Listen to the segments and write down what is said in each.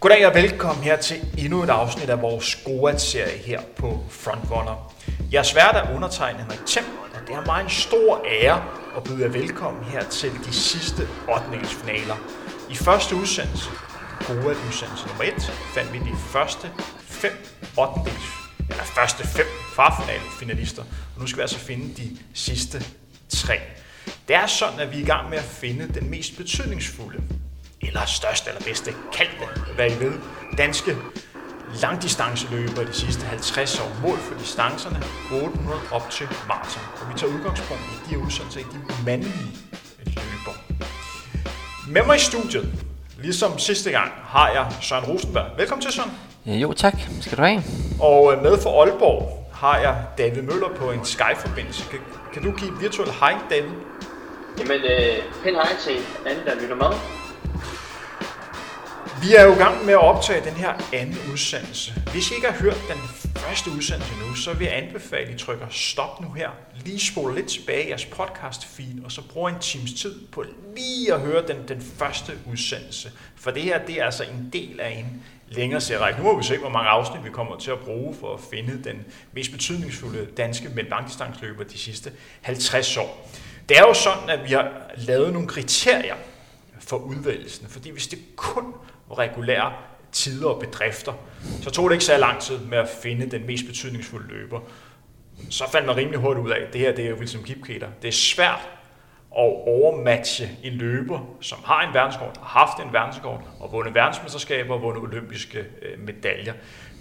Goddag og velkommen her til endnu et afsnit af vores Goat-serie her på Frontrunner. Jeg er svært at undertegne Henrik Thiem, og det er mig en stor ære at byde jer velkommen her til de sidste 8. finaler. I første udsendelse, Goat udsendelse nummer 1, fandt vi de første 5 8. eller første fem kvartfinale finalister, og nu skal vi altså finde de sidste 3. Det er sådan, at vi er i gang med at finde den mest betydningsfulde, eller største eller bedste, kald det, hvad I ved, danske langdistanceløber de sidste 50 år. Mål for distancerne 800 op til maraton. Og vi tager udgangspunkt i de udsendelser i de mandlige løber. Med mig i studiet, ligesom sidste gang, har jeg Søren Rosenberg. Velkommen til, Søren. Jo, tak. Skal du have. Og øh, med for Aalborg har jeg David Møller på en Skype-forbindelse. Kan, kan du give virtuel hej, David? Jamen, øh, pæn hej til alle, der lytter med. Vi er jo i gang med at optage den her anden udsendelse. Hvis I ikke har hørt den første udsendelse nu, så vil jeg anbefale, at I trykker stop nu her. Lige spoler lidt tilbage i jeres podcast feed, og så bruger en times tid på lige at høre den, den første udsendelse. For det her, det er altså en del af en længere serie. Nu må vi se, hvor mange afsnit vi kommer til at bruge for at finde den mest betydningsfulde danske med de sidste 50 år. Det er jo sådan, at vi har lavet nogle kriterier for udvælgelsen, fordi hvis det kun regulære tider og bedrifter, så tog det ikke så lang tid med at finde den mest betydningsfulde løber. Så fandt man rimelig hurtigt ud af, at det her det er Wilson Kipketer. Det er svært at overmatche en løber, som har en verdenskort, har haft en verdenskort, og vundet verdensmesterskaber og vundet olympiske øh, medaljer.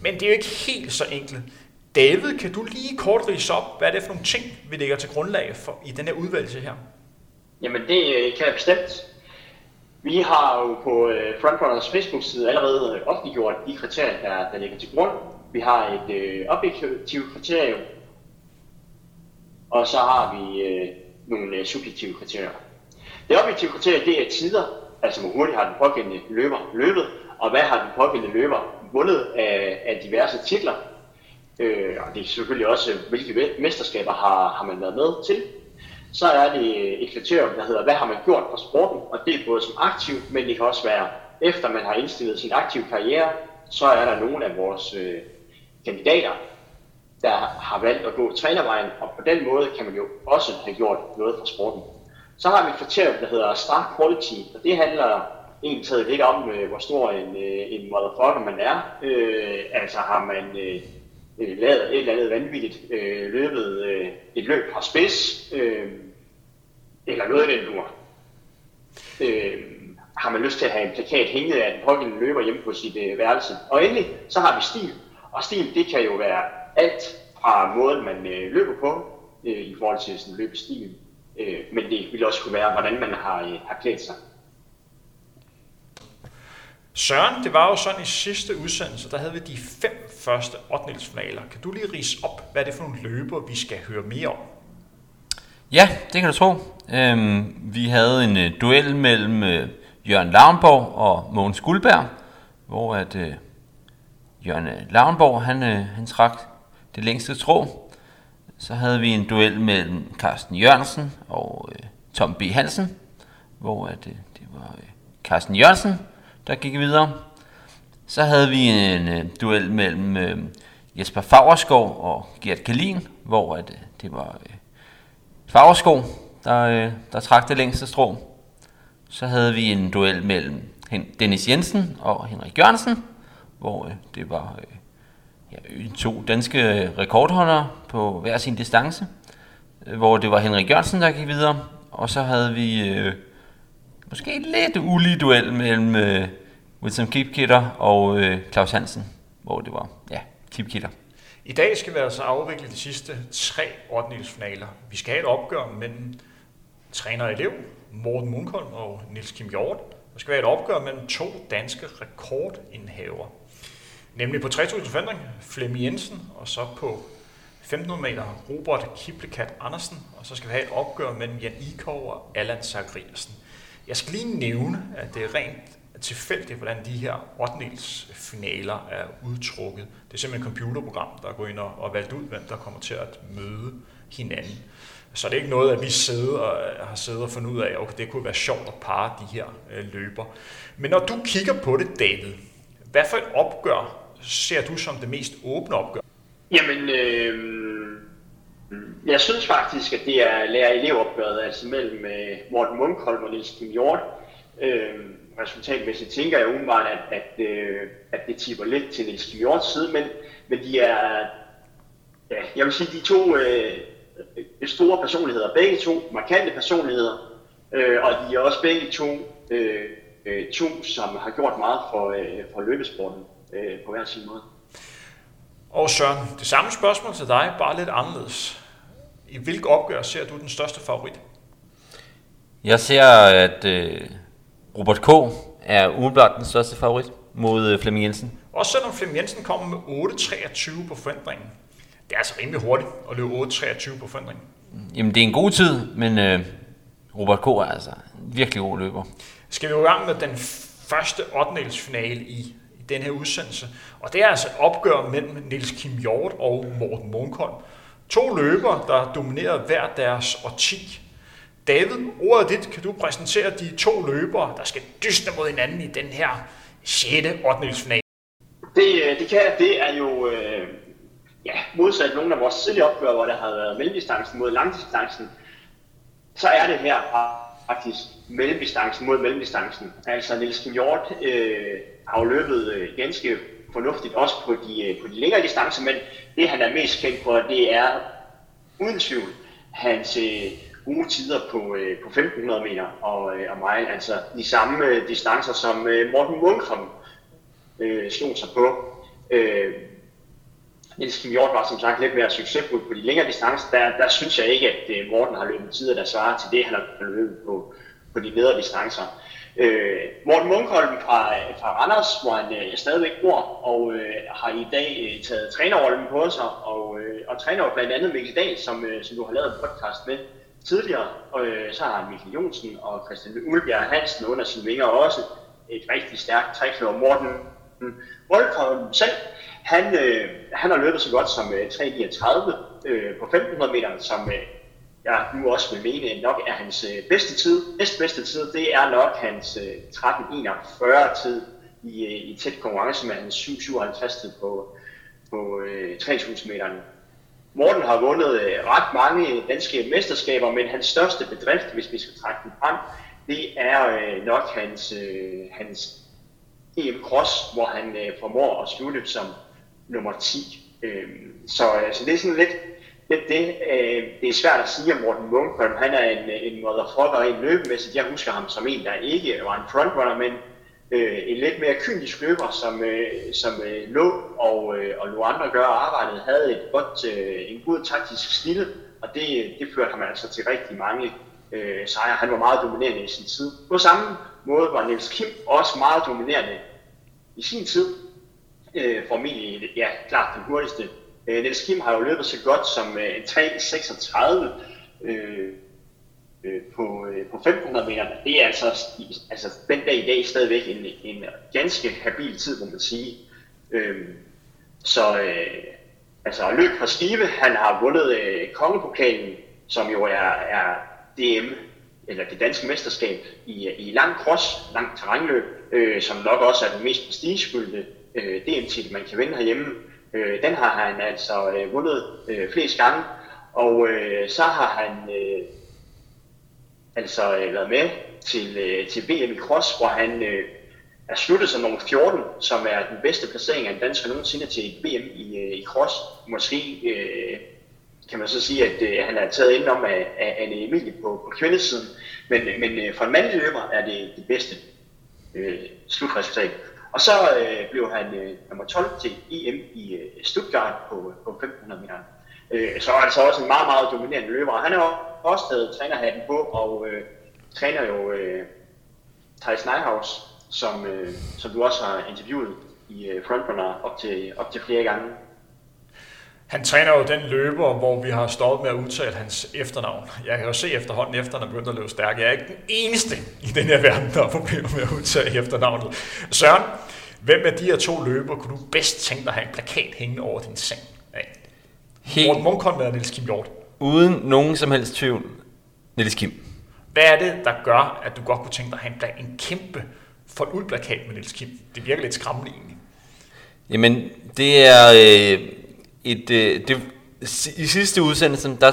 Men det er jo ikke helt så enkelt. David, kan du lige kort rise op, hvad er det for nogle ting, vi lægger til grundlag for i den her udvalgelse her? Jamen, det øh, kan jeg bestemt. Vi har jo på øh, Frontrunners Facebook-side allerede øh, offentliggjort de kriterier, der, der ligger til grund. Vi har et øh, objektivt kriterium, og så har vi øh, nogle øh, subjektive kriterier. Det objektive kriterie, det er tider, altså hvor hurtigt har den pågældende løber løbet, og hvad har den pågældende løber vundet af, af diverse titler. Øh, og det er selvfølgelig også, øh, hvilke mesterskaber har, har man været med til. Så er det et kriterium, der hedder, hvad har man gjort for sporten? Og det er både som aktiv, men det kan også være, efter man har indstillet sin aktive karriere, så er der nogle af vores øh, kandidater, der har valgt at gå trænervejen, og på den måde kan man jo også have gjort noget for sporten. Så har vi et kriterium, der hedder star Quality, og det handler egentlig taget lidt om, øh, hvor stor en, øh, en motherfucker man er. Øh, altså har man øh, øh, lavet et eller andet vanvittigt, øh, løbet øh, et løb fra spids, øh, eller noget af den lur. Øh, har man lyst til at have en plakat hængende af den pågældende løber hjemme på sit øh, værelse. Og endelig, så har vi stil. Og stil, det kan jo være alt fra måden, man øh, løber på, øh, i forhold til sådan løbestil. Øh, men det vil også kunne være, hvordan man har, øh, har klædt sig. Søren, det var jo sådan i sidste udsendelse, der havde vi de fem første 8. Kan du lige rise op, hvad det er for nogle løber, vi skal høre mere om? Ja, det kan du tro. Øhm, vi havde en øh, duel mellem øh, Jørgen Lavnborg og Mogens Guldberg, hvor at øh, Jørgen øh, Lavnborg, han, øh, han trak det længste tråd. Så havde vi en duel mellem Carsten Jørgensen og øh, Tom B. Hansen, hvor at, øh, det var øh, Carsten Jørgensen, der gik videre. Så havde vi en øh, duel mellem øh, Jesper Fagerskov og Gert Kalin, hvor at, øh, det var øh, Fagerskov, der, øh, der trak det længste strå. Så havde vi en duel mellem Dennis Jensen og Henrik Jørgensen, hvor øh, det var øh, ja, øh, to danske øh, rekordholdere på hver sin distance, øh, hvor det var Henrik Jørgensen, der gik videre. Og så havde vi øh, måske lidt ulig duel mellem øh, Wilson Kipkitter og øh, Claus Hansen, hvor det var, ja, Kipkitter. I dag skal vi altså afvikle de sidste tre ordningsfinaler. Vi skal have et opgør mellem træner og elev, Morten Munkholm og Nils Kim Hjort. Der skal være et opgør mellem to danske rekordindhaver. Nemlig på 3000 forandring, Flemming Jensen, og så på 1500 meter Robert Kiplekat Andersen, og så skal vi have et opgør mellem Jan Ikov og Allan Zachariasen. Jeg skal lige nævne, at det er rent tilfældigt, hvordan de her 8. finaler er udtrukket. Det er simpelthen et computerprogram, der går ind og valgt ud, hvem der kommer til at møde hinanden. Så det er ikke noget, at vi sidder og har siddet og fundet ud af, okay, det kunne være sjovt at parre de her øh, løber. Men når du kigger på det, David, Hvad for et opgør ser du som det mest åbne opgør? Jamen, øh, jeg synes faktisk, at det er lærer-elevopgøret, altså mellem øh, Morten Munkholm og Niels Kim Hjort. Øh, resultatmæssigt tænker jeg umiddelbart, at, at, øh, at det tipper lidt til Niels Kim Hjorts side, men, men de er, ja, jeg vil sige, de to øh, store personligheder, begge to markante personligheder, øh, og de er også begge to øh, øh, to, som har gjort meget for, øh, for løbesporten øh, på hver sin måde. Og Søren, det samme spørgsmål til dig, bare lidt anderledes. I hvilket opgør ser du den største favorit? Jeg ser, at øh, Robert K. er umiddelbart den største favorit mod øh, Flemming Jensen. Også selvom Flemming Jensen kommer med 8.23 på forandringen. Det er altså rimelig hurtigt at løbe 8.23 på forandringen. Jamen, det er en god tid, men øh, Robert K. er altså en virkelig god løber. Skal vi jo i gang med den første 8. finale i, i den her udsendelse. Og det er altså et opgør mellem Niels Kim Hjort og Morten Munkholm. To løbere, der dominerer hver deres årti. David, ordet dit, kan du præsentere de to løbere, der skal dyste mod hinanden i den her 6. 8. Det, øh, det kan det er jo øh, ja, modsat nogle af vores tidligere opgør, hvor der har været mellemdistancen mod langdistancen, så er det her faktisk mellemdistancen mod mellemdistancen. Altså Niels Hjort øh, har jo løbet øh, ganske fornuftigt også på de, øh, på de længere distancer, men det han er mest kendt for, det er uden tvivl hans øh, gode tider på, øh, på 1500 meter og, øh, og mile, altså de samme øh, distancer, som øh, Morten Munkholm øh, slog sig på. Øh, Niels Kim Hjort var som sagt lidt mere succesfuld på de længere distancer. Der, der synes jeg ikke, at øh, Morten har løbet tider, der svarer til det, han har løbet på, på de nedre distancer. Øh, Morten Munkholm fra, fra Randers, hvor han øh, stadigvæk bor, og øh, har i dag øh, taget trænerrollen på sig, og, øh, og træner blandt andet Mikkel Dahl, som, øh, som du har lavet en podcast med tidligere. Og øh, så har han Mikkel Jonsen og Christian Ulbjerg Hansen under sine vinger også. Et rigtig stærkt trækløver. Morten Munkholm selv, han, øh, han har løbet så godt som øh, 3.39 øh, på 1500 meter, som øh, jeg nu også vil mene nok er hans øh, bedste tid. Næste bedste tid, det er nok hans øh, 13.41 tid i, øh, i tæt konkurrence med hans 7.57 tid på, på øh, 3.000 meteren. Morten har vundet øh, ret mange danske mesterskaber, men hans største bedrift, hvis vi skal trække den frem, det er øh, nok hans, øh, hans EM Cross, hvor han øh, formår at slutte som nummer 10. Øhm, øh, så altså, det er sådan lidt, det, det. Øh, det er svært at sige om Morten Munkholm. Han er en, en motherfucker rent løbemæssigt. Jeg husker ham som en, der ikke var en frontrunner, men øh, en lidt mere kynisk løber, som, øh, som øh, lå og, øh, og lå andre gøre arbejdet, havde et godt, øh, en god taktisk stil, og det, det førte ham altså til rigtig mange øh, sejre. Han var meget dominerende i sin tid. På samme måde var Niels Kim også meget dominerende i sin tid. Øh, formentlig, ja, klart den hurtigste. Øh, Niels Kim har jo løbet så godt som øh, 3.36 øh, øh, på, øh, på 1500 meter. Det er altså, altså den dag i dag stadigvæk en, en ganske habil tid, må man sige. Øh, så øh, altså løb fra Skive, han har vundet øh, kongepokalen, som jo er, er DM, eller det danske mesterskab i, i lang cross, lang terrænløb, øh, som nok også er den mest prestigefyldte øh, DM-titel, man kan vinde herhjemme. Øh, den har han altså øh, vundet øh, flest gange, og øh, så har han øh, altså øh, været med til, øh, til VM i Cross, hvor han øh, er sluttet som nummer 14, som er den bedste placering af en dansker nogensinde til et VM i, øh, i Cross. Måske øh, kan man så sige, at øh, han er taget indenom af, af Anne Emilie på, på kvindesiden, men, men øh, for en mandlig løber er det det bedste øh, slutresultat. Og så øh, blev han øh, nummer 12 til EM i øh, Stuttgart på, øh, på 1500 meter. Øh, så er altså også en meget, meget dominerende løber. Han har også taget trænerhatten på og øh, træner jo øh, Thijs Neihaus, som, øh, som du også har interviewet i øh, Frontrunner op til, op til flere gange. Han træner jo den løber, hvor vi har stoppet med at udtale hans efternavn. Jeg kan jo se efterhånden, efter han er begyndt at løbe stærk. Jeg er ikke den eneste i den her verden, der har problemer med at udtale efternavnet. Søren, hvem af de her to løber kunne du bedst tænke dig at have en plakat hængende over din seng? Helt... Morten Munkholm eller Niels Kim Hjort? Uden nogen som helst tvivl, Niels Kim. Hvad er det, der gør, at du godt kunne tænke dig at have en, en kæmpe for ud plakat med Niels Kim? Det virker lidt skræmmende egentlig. Jamen, det er øh, et... Øh, det, I sidste udsendelse, der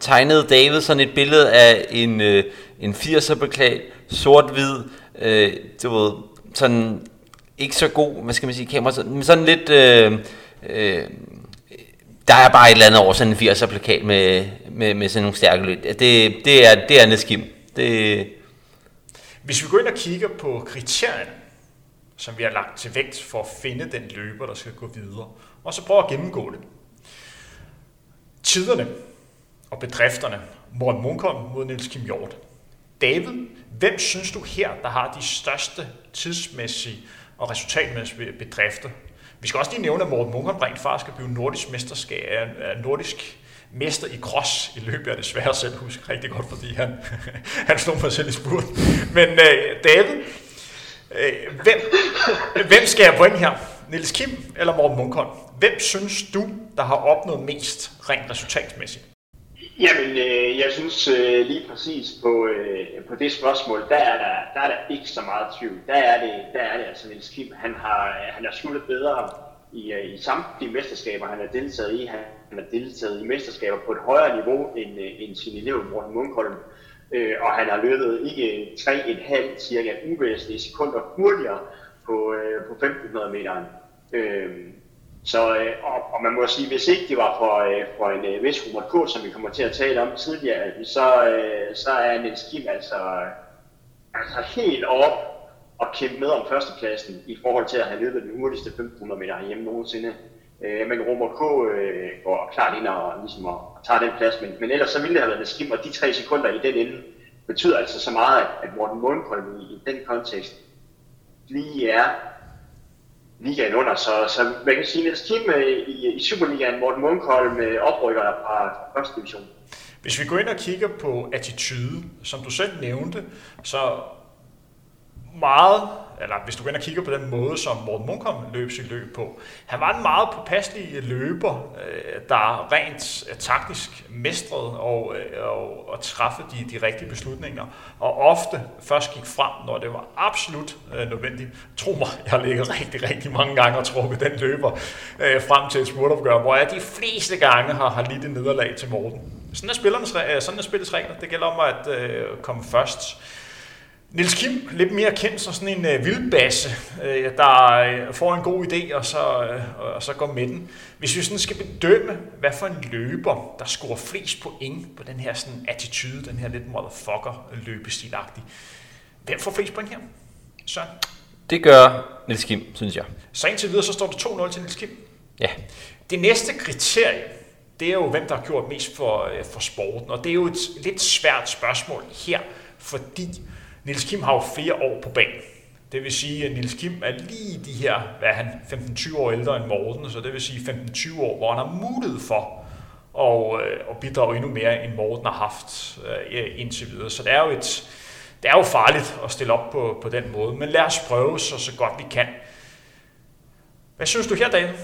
tegnede David sådan et billede af en, øh, en 80'er beklædt, sort-hvid, øh, du ved, sådan ikke så god, hvad skal man sige, kamera, men sådan lidt... Øh, øh, der er bare et eller andet over sådan en 80'er plakat med, med, med sådan nogle stærke lyd. Det, det er, det er nedskim. Det... Hvis vi går ind og kigger på kriterierne, som vi har lagt til vægt for at finde den løber, der skal gå videre, og så prøver at gennemgå det. Tiderne og bedrifterne. Morten Munkholm mod Niels Kim Hjort. David, hvem synes du her, der har de største tidsmæssige og resultatmæssige bedrifter? Vi skal også lige nævne, at Morten Munkholm rent faktisk skal blive nordisk, mesterskab, nordisk mester i cross i løbet af det svære selv huske rigtig godt, fordi han, han slog mig selv i spurt. Men øh, David, øh, hvem, hvem skal jeg bringe her? Niels Kim eller Morten Munkholm? Hvem synes du, der har opnået mest rent resultatmæssigt? Jamen, øh, jeg synes øh, lige præcis på, øh, på det spørgsmål, der er der, der er der ikke så meget tvivl. Der er det, der er det altså Niels Kim. Han har, han har sluttet bedre i, øh, i samtlige mesterskaber, han har deltaget i. Han, han har deltaget i mesterskaber på et højere niveau end, øh, end sin elev Morten Munkholm. Øh, og han har løbet ikke 3,5 cirka uvæsentlige sekunder hurtigere på, øh, på 1500 meter. Øh, så, øh, og, og man må sige, hvis ikke det var for, øh, for en øh, vis Robert K., som vi kommer til at tale om tidligere, så, øh, så er Niels Kim altså, altså helt op og kæmpe med om førstepladsen i forhold til at have løbet den hurtigste 1500 meter hjemme nogensinde. Øh, men Robert K. Øh, går klart ind og, ligesom, og, og tager den plads, men, men ellers så ville det have været Niels Kim, og de tre sekunder i den ende betyder altså så meget, at, at Morten Månekolm i, i den kontekst lige er ligaen under. Så, så man kan sige, at Kim øh, i, i Superligaen, Morten Munkholm øh, oprykker fra første division. Hvis vi går ind og kigger på attitude, som du selv nævnte, så meget, eller hvis du går ind og kigger på den måde, som Morten Munkholm løb sit løb på, han var en meget påpasselig løber, øh, der rent øh, taktisk mestrede og, øh, og, og træffede de, de rigtige beslutninger, og ofte først gik frem, når det var absolut nødvendigt. Tro mig, jeg har ligget rigtig, rigtig mange gange og trukket den løber frem til et spurtopgør, hvor jeg de fleste gange har, har lidt et nederlag til Morten. Sådan er, spillernes, sådan er spillets regler. Det gælder om at komme først. Niels Kim, lidt mere kendt som sådan en øh, vildbasse, øh, der øh, får en god idé og så, øh, og så går med den. Hvis vi sådan skal bedømme, hvad for en løber, der scorer flest point på den her sådan attitude, den her lidt motherfucker løbestilagtig. Hvem får flest point her? Søren? Det gør Niels Kim, synes jeg. Så indtil videre, så står det 2-0 til Niels Kim. Ja. Det næste kriterie, det er jo, hvem der har gjort mest for, øh, for sporten. Og det er jo et lidt svært spørgsmål her, fordi Nils Kim har jo flere år på banen. Det vil sige, at Nils Kim er lige de her, hvad er han, 15-20 år ældre end Morten, så det vil sige 15-20 år, hvor han har mulighed for at, øh, at bidrage endnu mere, end Morten har haft øh, indtil videre. Så det er jo, et, det er jo farligt at stille op på, på den måde, men lad os prøve så, så godt vi kan. Hvad synes du her, Daniel,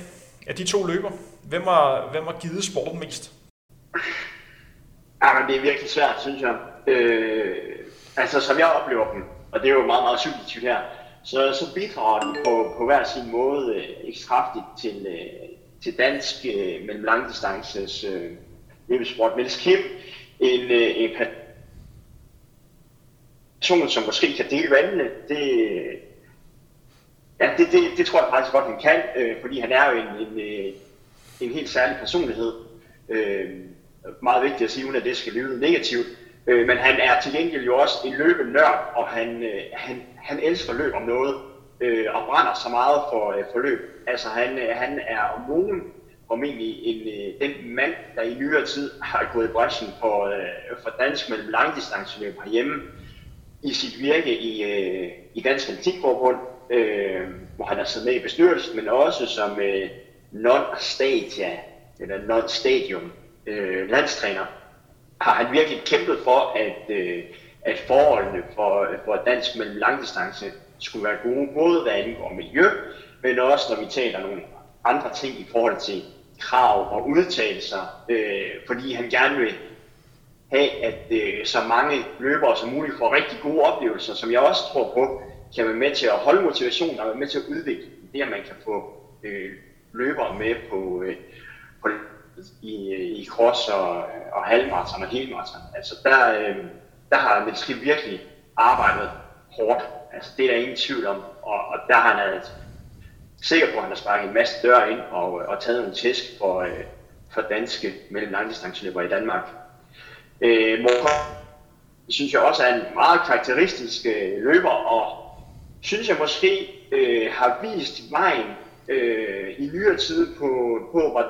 af de to løber? Hvem har, hvem har givet sporten mest? Ja, men det er virkelig svært, synes jeg. Øh, Altså, som jeg oplever dem, og det er jo meget, meget subjektivt her, så, så bidrager de på, på hver sin måde øh, ekstra kraftigt til, øh, til dansk øh, mellem langdistances øh, løbesport. Mens Kim, en, øh, en person, som måske kan dele vandene, det, ja, det, det, det tror jeg faktisk godt, han kan, øh, fordi han er jo en, en, øh, en helt særlig personlighed. Øh, meget vigtigt at sige, uden at det skal lyde negativt. Øh, men han er til gengæld jo også en løbenørd, og han, øh, han, han elsker løb om noget, øh, og brænder så meget for, øh, for løb. Altså han, øh, han er om nogen formentlig en, øh, den mand, der i nyere tid har gået i bræschen for, øh, for dansk mellem langdistanceløb herhjemme i sit virke i, øh, i Dansk Atletikforbund, øh, hvor han har siddet med i bestyrelsen, men også som øh, non-stadia, eller non-stadium øh, landstræner har han virkelig kæmpet for, at, øh, at forholdene for, for dansk mellem langdistance skulle være gode, både hvad angår miljø, men også når vi taler nogle andre ting i forhold til krav og udtalelser, øh, fordi han gerne vil have, at øh, så mange løbere som muligt får rigtig gode oplevelser, som jeg også tror på, kan være med til at holde motivationen og være med til at udvikle det, at man kan få øh, løbere med på, øh, på i, i cross og, og halvmarathon og helmarathon. Altså der, øh, der har Niels Kim virkelig arbejdet hårdt. Altså det er der ingen tvivl om. Og, og der har han altså sikker på, at han har sparket en masse døre ind og, øh, og taget en tæsk for, øh, for danske mellemlangdistanceløbere i Danmark. Øh, synes jeg også er en meget karakteristisk øh, løber, og synes jeg måske øh, har vist vejen øh, i nyere tid på, på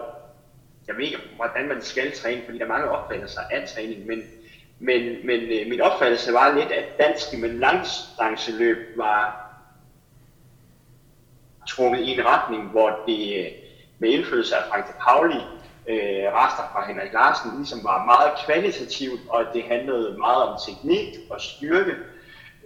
jeg ved ikke, hvordan man skal træne, fordi der er mange opfattelser af træning, men, men, men øh, min opfattelse var lidt, at dansk med langdistanceløb var trukket i en retning, hvor det øh, med indflydelse af Frank de Pauli, øh, rester fra Henrik Larsen, ligesom var meget kvalitativt, og det handlede meget om teknik og styrke.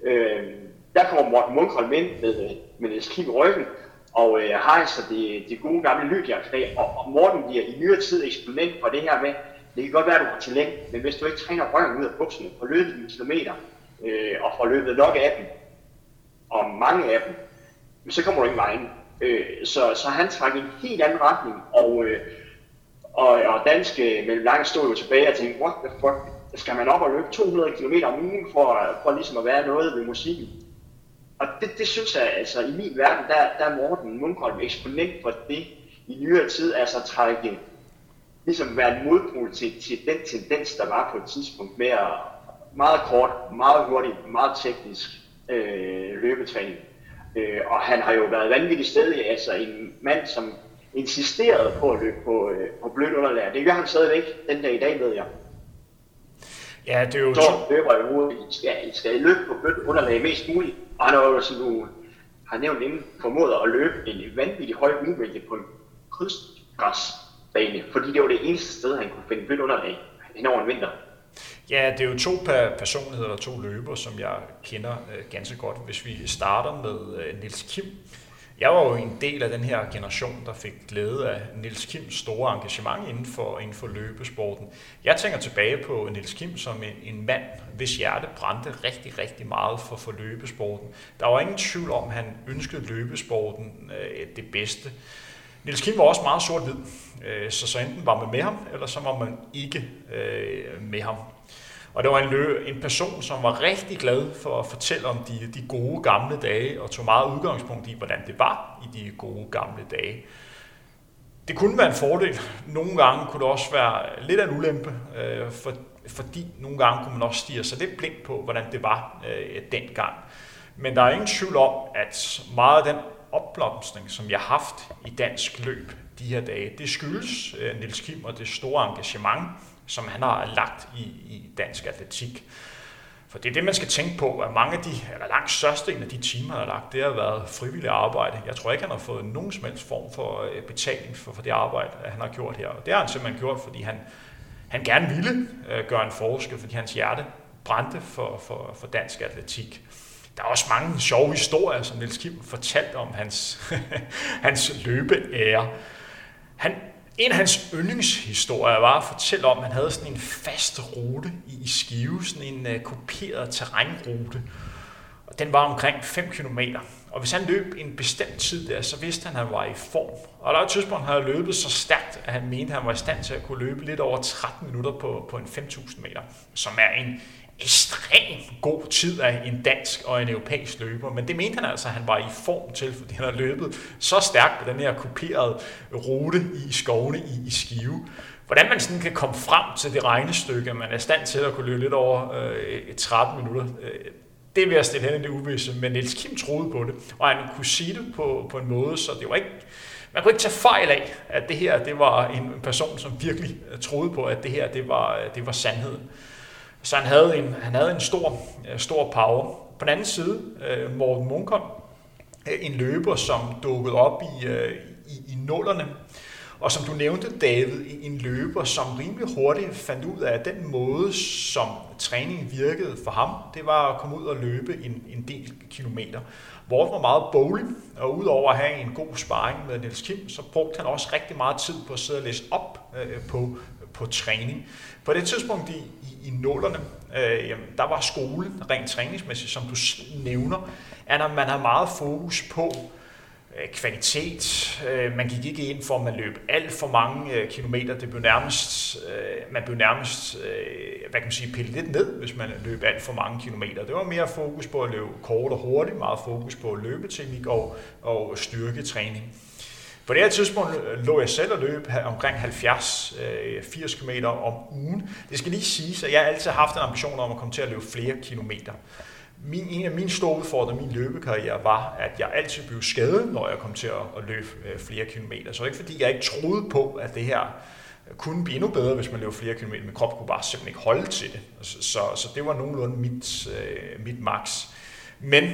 Øh, der kommer Morten Munkholm ind med, øh, med Niels Kim i ryggen, og øh, hejser det, det gode gamle lydjagtsdag, og, og Morten bliver i nyere tid eksponent for det her med, det kan godt være, at du har talent, men hvis du ikke træner røven ud af bukserne, får løbet dine kilometer, øh, og får løbet nok af dem, og mange af dem, så kommer du ikke vejen. Øh, så, så han trak i en helt anden retning, og, øh, og, og danske øh, mellem langt stod jo tilbage og tænkte, what the fuck, skal man op og løbe 200 km om ugen for, for ligesom at være noget ved musikken? Og det, det synes jeg, altså i min verden, der, der er Morten Munkholm eksponent for det i nyere tid, altså trække, ligesom være en modpol til, til den tendens, der var på et tidspunkt med at meget kort, meget hurtigt, meget teknisk øh, løbetræning. Øh, og han har jo været vanvittigt stedig, altså en mand, som insisterede på at løbe på, øh, på blødt underlag. Det gør han stadigvæk den dag i dag, ved jeg. Ja, det er jo... Så løber jo skal, I skal løbe på blødt underlag mest muligt. Og han har jo, som du har nævnt inden, formået at løbe en vanvittig høj uvælge på en krydsgræsbane, fordi det var det eneste sted, han kunne finde blødt underlag hen over en vinter. Ja, det er jo to personligheder og to løber, som jeg kender øh, ganske godt. Hvis vi starter med øh, Nils Kim. Jeg var jo en del af den her generation, der fik glæde af Nils Kims store engagement inden for, inden for løbesporten. Jeg tænker tilbage på Nils Kim som en, en mand, hvis hjerte brændte rigtig, rigtig meget for, for løbesporten. Der var ingen tvivl om, at han ønskede løbesporten øh, det bedste. Nils Kim var også meget sort-hvid, øh, så så enten var man med ham, eller så var man ikke øh, med ham. Og det var en, lø, en person, som var rigtig glad for at fortælle om de, de gode gamle dage, og tog meget udgangspunkt i, hvordan det var i de gode gamle dage. Det kunne være en fordel. Nogle gange kunne det også være lidt af en ulempe, øh, for, fordi nogle gange kunne man også stige sig lidt blind på, hvordan det var øh, dengang. Men der er ingen tvivl om, at meget af den opblomstring, som jeg har haft i dansk løb de her dage, det skyldes øh, Nils Kim og det store engagement, som han har lagt i, i dansk atletik. For det er det, man skal tænke på, at mange af de, eller langt største af de timer, han har lagt, det har været frivilligt arbejde. Jeg tror ikke, han har fået nogen som helst form for øh, betaling for, for det arbejde, han har gjort her. Og det har han simpelthen gjort, fordi han, han gerne ville øh, gøre en forskel, fordi hans hjerte brændte for, for, for dansk atletik. Der er også mange sjove historier, som Niels Kim fortalte om hans, hans løbeære. Han, en af hans yndlingshistorier var at fortælle om, at han havde sådan en fast rute i Skive, sådan en uh, kopieret terrænrute. Og den var omkring 5 km. Og hvis han løb en bestemt tid der, så vidste han, at han var i form. Og der var et tidspunkt, han havde løbet så stærkt, at han mente, at han var i stand til at kunne løbe lidt over 13 minutter på, på en 5.000 meter, som er en ekstremt god tid af en dansk og en europæisk løber, men det mente han altså, at han var i form til, fordi han har løbet så stærkt på den her kuperede rute i skovene i, i Skive. Hvordan man sådan kan komme frem til det regnestykke, at man er i stand til at kunne løbe lidt over øh, 13 minutter, øh, det vil jeg stille hen i det uvisse, men Niels Kim troede på det, og han kunne sige det på, på en måde, så det var ikke, man kunne ikke tage fejl af, at det her det var en person, som virkelig øh, troede på, at det her det var, øh, det var sandheden. Så han havde en, han havde en stor, øh, stor power. På den anden side, øh, Morten Munkholm, øh, en løber, som dukkede op i, øh, i, i nullerne, og som du nævnte, David, en løber, som rimelig hurtigt fandt ud af, at den måde, som træningen virkede for ham, det var at komme ud og løbe en, en del kilometer. Morten var meget boglig, og udover at have en god sparring med Niels Kim, så brugte han også rigtig meget tid på at sidde og læse op øh, på, på træning. På det tidspunkt i, i, i nullerne, øh, jamen, der var skolen rent træningsmæssigt, som du nævner, at man har meget fokus på øh, kvalitet. Øh, man gik ikke ind for, at man løb alt for mange øh, kilometer. Det blev nærmest, øh, man blev nærmest øh, hvad kan man sige, pillet lidt ned, hvis man løb alt for mange kilometer. Det var mere fokus på at løbe kort og hurtigt, meget fokus på løbeteknik og, og styrketræning. På det her tidspunkt øh, lå jeg selv og løb omkring 70-80 øh, km om ugen. Det skal lige siges, at jeg altid har haft en ambition om at komme til at løbe flere kilometer min, en af mine store udfordringer i min løbekarriere var, at jeg altid blev skadet, når jeg kom til at, at løbe øh, flere kilometer. Så det er ikke fordi, jeg ikke troede på, at det her kunne blive endnu bedre, hvis man løber flere kilometer. Min krop kunne bare simpelthen ikke holde til det. Så, så, så det var nogenlunde mit, øh, mit max. Men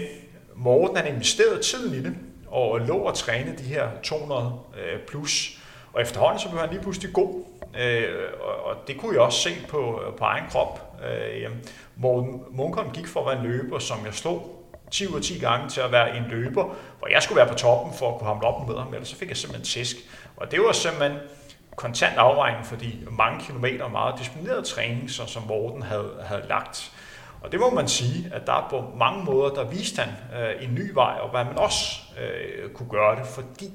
Morten han investerede tiden i det, og lå og træne de her 200 øh, plus. Og efterhånden så blev han lige pludselig god. Øh, og, og det kunne jeg også se på, øh, på egen krop. Øh, Morten Munkholm gik for at være en løber, som jeg slog 10 ud af 10 gange til at være en løber, hvor jeg skulle være på toppen for at kunne hamle op med ham, ellers så fik jeg simpelthen tisk. Og det var simpelthen kontant afregning for de mange kilometer og meget disciplineret træning, som Morten havde, havde lagt. Og det må man sige, at der på mange måder, der viste han øh, en ny vej, og hvad man også øh, kunne gøre det, fordi,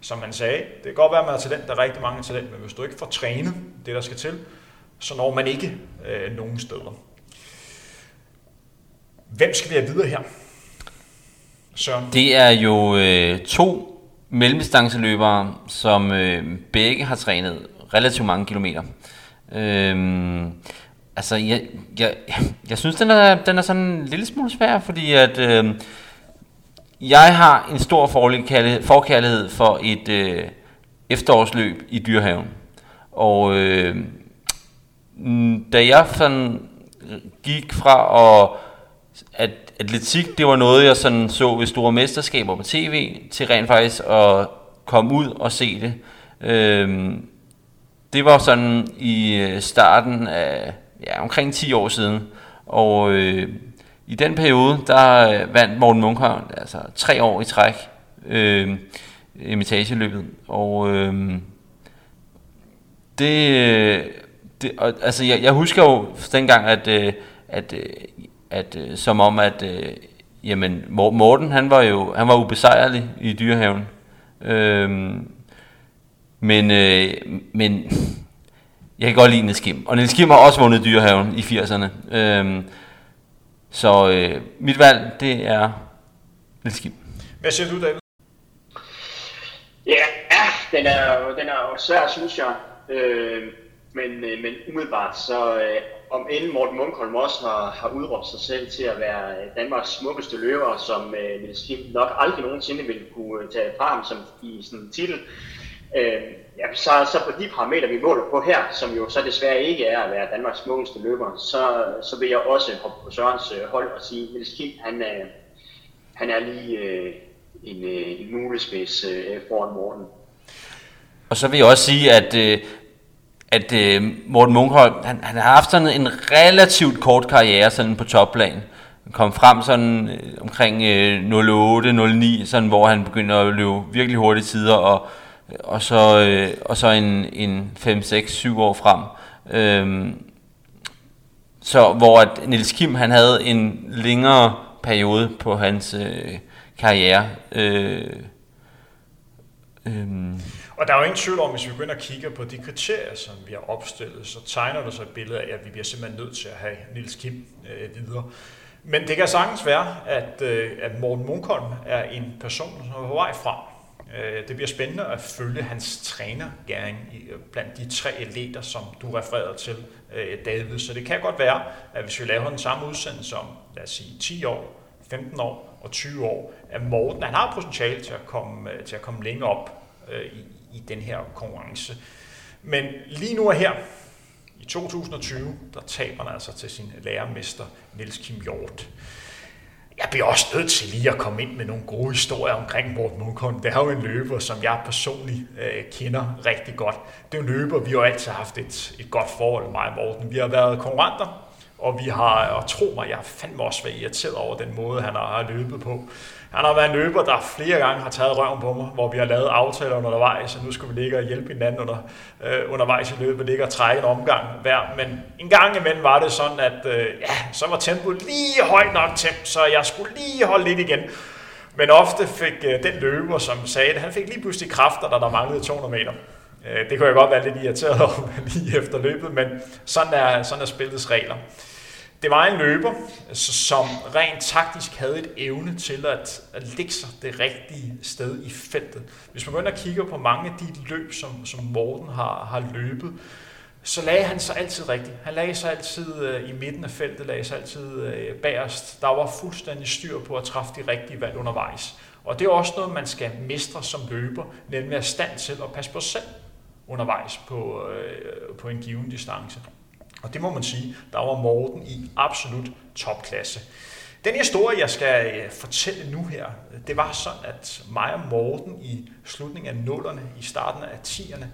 som man sagde, det kan godt være, at man har talent, der er rigtig mange talent, men hvis du ikke får trænet det, der skal til, så når man ikke øh, nogen steder. Hvem skal vi have videre her? Søren? Det er jo øh, to mellemdistanceløbere, som øh, begge har trænet relativt mange kilometer. Øhm, altså, jeg, jeg, jeg synes, den er, den er sådan en lille smule svær, fordi at øh, jeg har en stor forkærlighed for et øh, efterårsløb i Dyrhaven. Og øh, da jeg sådan gik fra at at atletik, det var noget, jeg sådan så ved store mesterskaber på tv, til rent faktisk at komme ud og se det. Øh, det var sådan i øh, starten af, ja, omkring 10 år siden, og øh, i den periode, der øh, vandt Morten Munkhavn altså tre år i træk øh, imitageløbet, og øh, det, øh, det og, altså jeg, jeg husker jo dengang, at, øh, at øh, at øh, som om at øh, jamen Morten han var jo han var ubesejrelig i dyrehaven. Øh, men øh, men jeg kan godt lide Niels Kim. Og Niels Kim har også vundet dyrehaven i 80'erne. Øhm, så øh, mit valg det er Niels Kim. Hvad siger du, David? Ja, ja den er den er jo svær, synes jeg. Øh, men, øh, men umiddelbart så øh, om inden Morten Munkholm også har, har udråbt sig selv til at være Danmarks smukkeste løber, som øh, Niels Kim nok aldrig nogensinde ville kunne øh, tage frem som i sådan en titel. Øh, ja, så, så på de parametre, vi måler på her, som jo så desværre ikke er at være Danmarks smukkeste løber, så, så vil jeg også hoppe på Sørens øh, hold og sige, at Niels Kim, han, øh, han er lige øh, en, øh, en mulespids øh, foran Morten. Og så vil jeg også sige, at øh, at øh, Morten Munkholm, han, han har haft sådan en relativt kort karriere sådan på topplan. Han kom frem sådan øh, omkring øh, 08-09, sådan hvor han begynder at løbe virkelig hurtige tider, og, og så, øh, og så en, en 5-6-7 år frem. Øhm, så hvor at Niels Kim han havde en længere periode på hans øh, karriere. Øh, Øhm. og der er jo ingen tvivl om, hvis vi begynder at kigge på de kriterier, som vi har opstillet, så tegner der sig et billede af, at vi bliver simpelthen nødt til at have Nils Kim øh, videre. Men det kan sagtens være, at, øh, at Morten Munkholm er en person, som er på vej frem. Øh, det bliver spændende at følge hans trænergæring øh, blandt de tre atleter, som du refererede til, øh, David. Så det kan godt være, at hvis vi laver den samme udsendelse om, lad os sige, 10 år, 15 år og 20 år, at Morten han har potentiale til at komme, øh, til at komme længere op i, i den her konkurrence. Men lige nu og her, i 2020, der taber han altså til sin lærermester Niels Kim Hjort. Jeg bliver også nødt til lige at komme ind med nogle gode historier omkring Morten Munkholm. Det er jo en løber, som jeg personligt øh, kender rigtig godt. Det er en løber, vi har altid haft et, et godt forhold, mig og Morten. Vi har været konkurrenter, og vi har, og tro mig, jeg har fandme også været irriteret over den måde, han har løbet på. Han har været en løber, der flere gange har taget røven på mig, hvor vi har lavet aftaler undervejs, og nu skulle vi ligge og hjælpe hinanden under, øh, undervejs i løbet, ligge og trække en omgang hver. Men en gang imellem var det sådan, at øh, ja, så var tempoet lige højt nok til, så jeg skulle lige holde lidt igen. Men ofte fik øh, den løber, som sagde det, han fik lige pludselig kræfter, da der manglede 200 meter. Øh, det kunne jeg godt være lidt irriteret over lige efter løbet, men sådan er, sådan er spillets regler. Det var en løber, altså, som rent taktisk havde et evne til at, at lægge sig det rigtige sted i feltet. Hvis man går ind og kigger på mange af de løb, som, som Morten har, har løbet, så lagde han sig altid rigtigt. Han lagde sig altid øh, i midten af feltet, lagde sig altid øh, bagerst. Der var fuldstændig styr på at træffe de rigtige valg undervejs. Og det er også noget, man skal mestre som løber, nemlig at stand til at passe på sig selv undervejs på, øh, på en given distance. Og det må man sige, der var Morten i absolut topklasse. Den historie, jeg skal øh, fortælle nu her, det var sådan, at mig og Morten i slutningen af nullerne, i starten af 10'erne,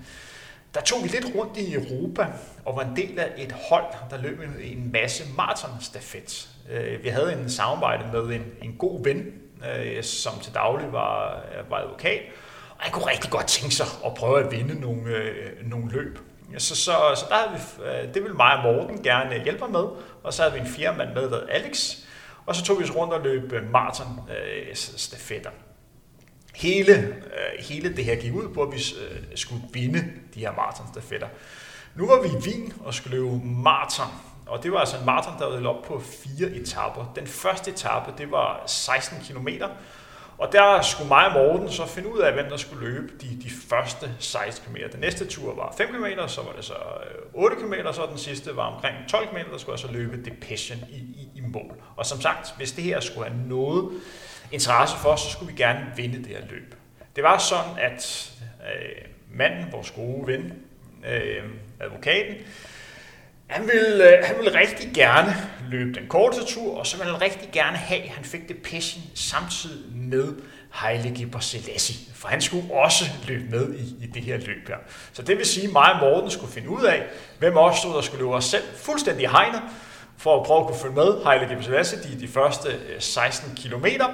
der tog vi lidt rundt i Europa og var en del af et hold, der løb en masse maratonstafet. Øh, vi havde en samarbejde med en, en god ven, øh, som til daglig var, var advokat, og han kunne rigtig godt tænke sig at prøve at vinde nogle, nogle løb. Så, så, så der havde vi, øh, det ville mig og Morten gerne hjælpe mig med, og så havde vi en fjerde mand med, der Alex, og så tog vi os rundt og løb øh, maraton øh, stafetter. Hele, øh, hele det her gik ud på, at vi øh, skulle vinde de her maratonstafetter. Nu var vi i Wien og skulle løbe maraton, og det var altså en maraton, der var op på fire etapper. Den første etape, det var 16 km, og der skulle mig og Morten så finde ud af, hvem der skulle løbe de, de første 16 km. Den næste tur var 5 km, så var det så 8 km, og så den sidste var omkring 12 km, der skulle jeg så løbe Depression i, i, i mål. Og som sagt, hvis det her skulle have noget interesse for, så skulle vi gerne vinde det her løb. Det var sådan, at øh, manden, vores gode ven, øh, advokaten, han ville, øh, han ville rigtig gerne løbe den korte tur, og så ville han rigtig gerne have, at han fik det passion samtidig med Haile Gebrselassie, for han skulle også løbe med i, i det her løb her. Så det vil sige, at mig og Morten skulle finde ud af, hvem også stod, der skulle løbe os selv fuldstændig hegnet, for at prøve at kunne følge med Haile Gebrselassie de, de første øh, 16 kilometer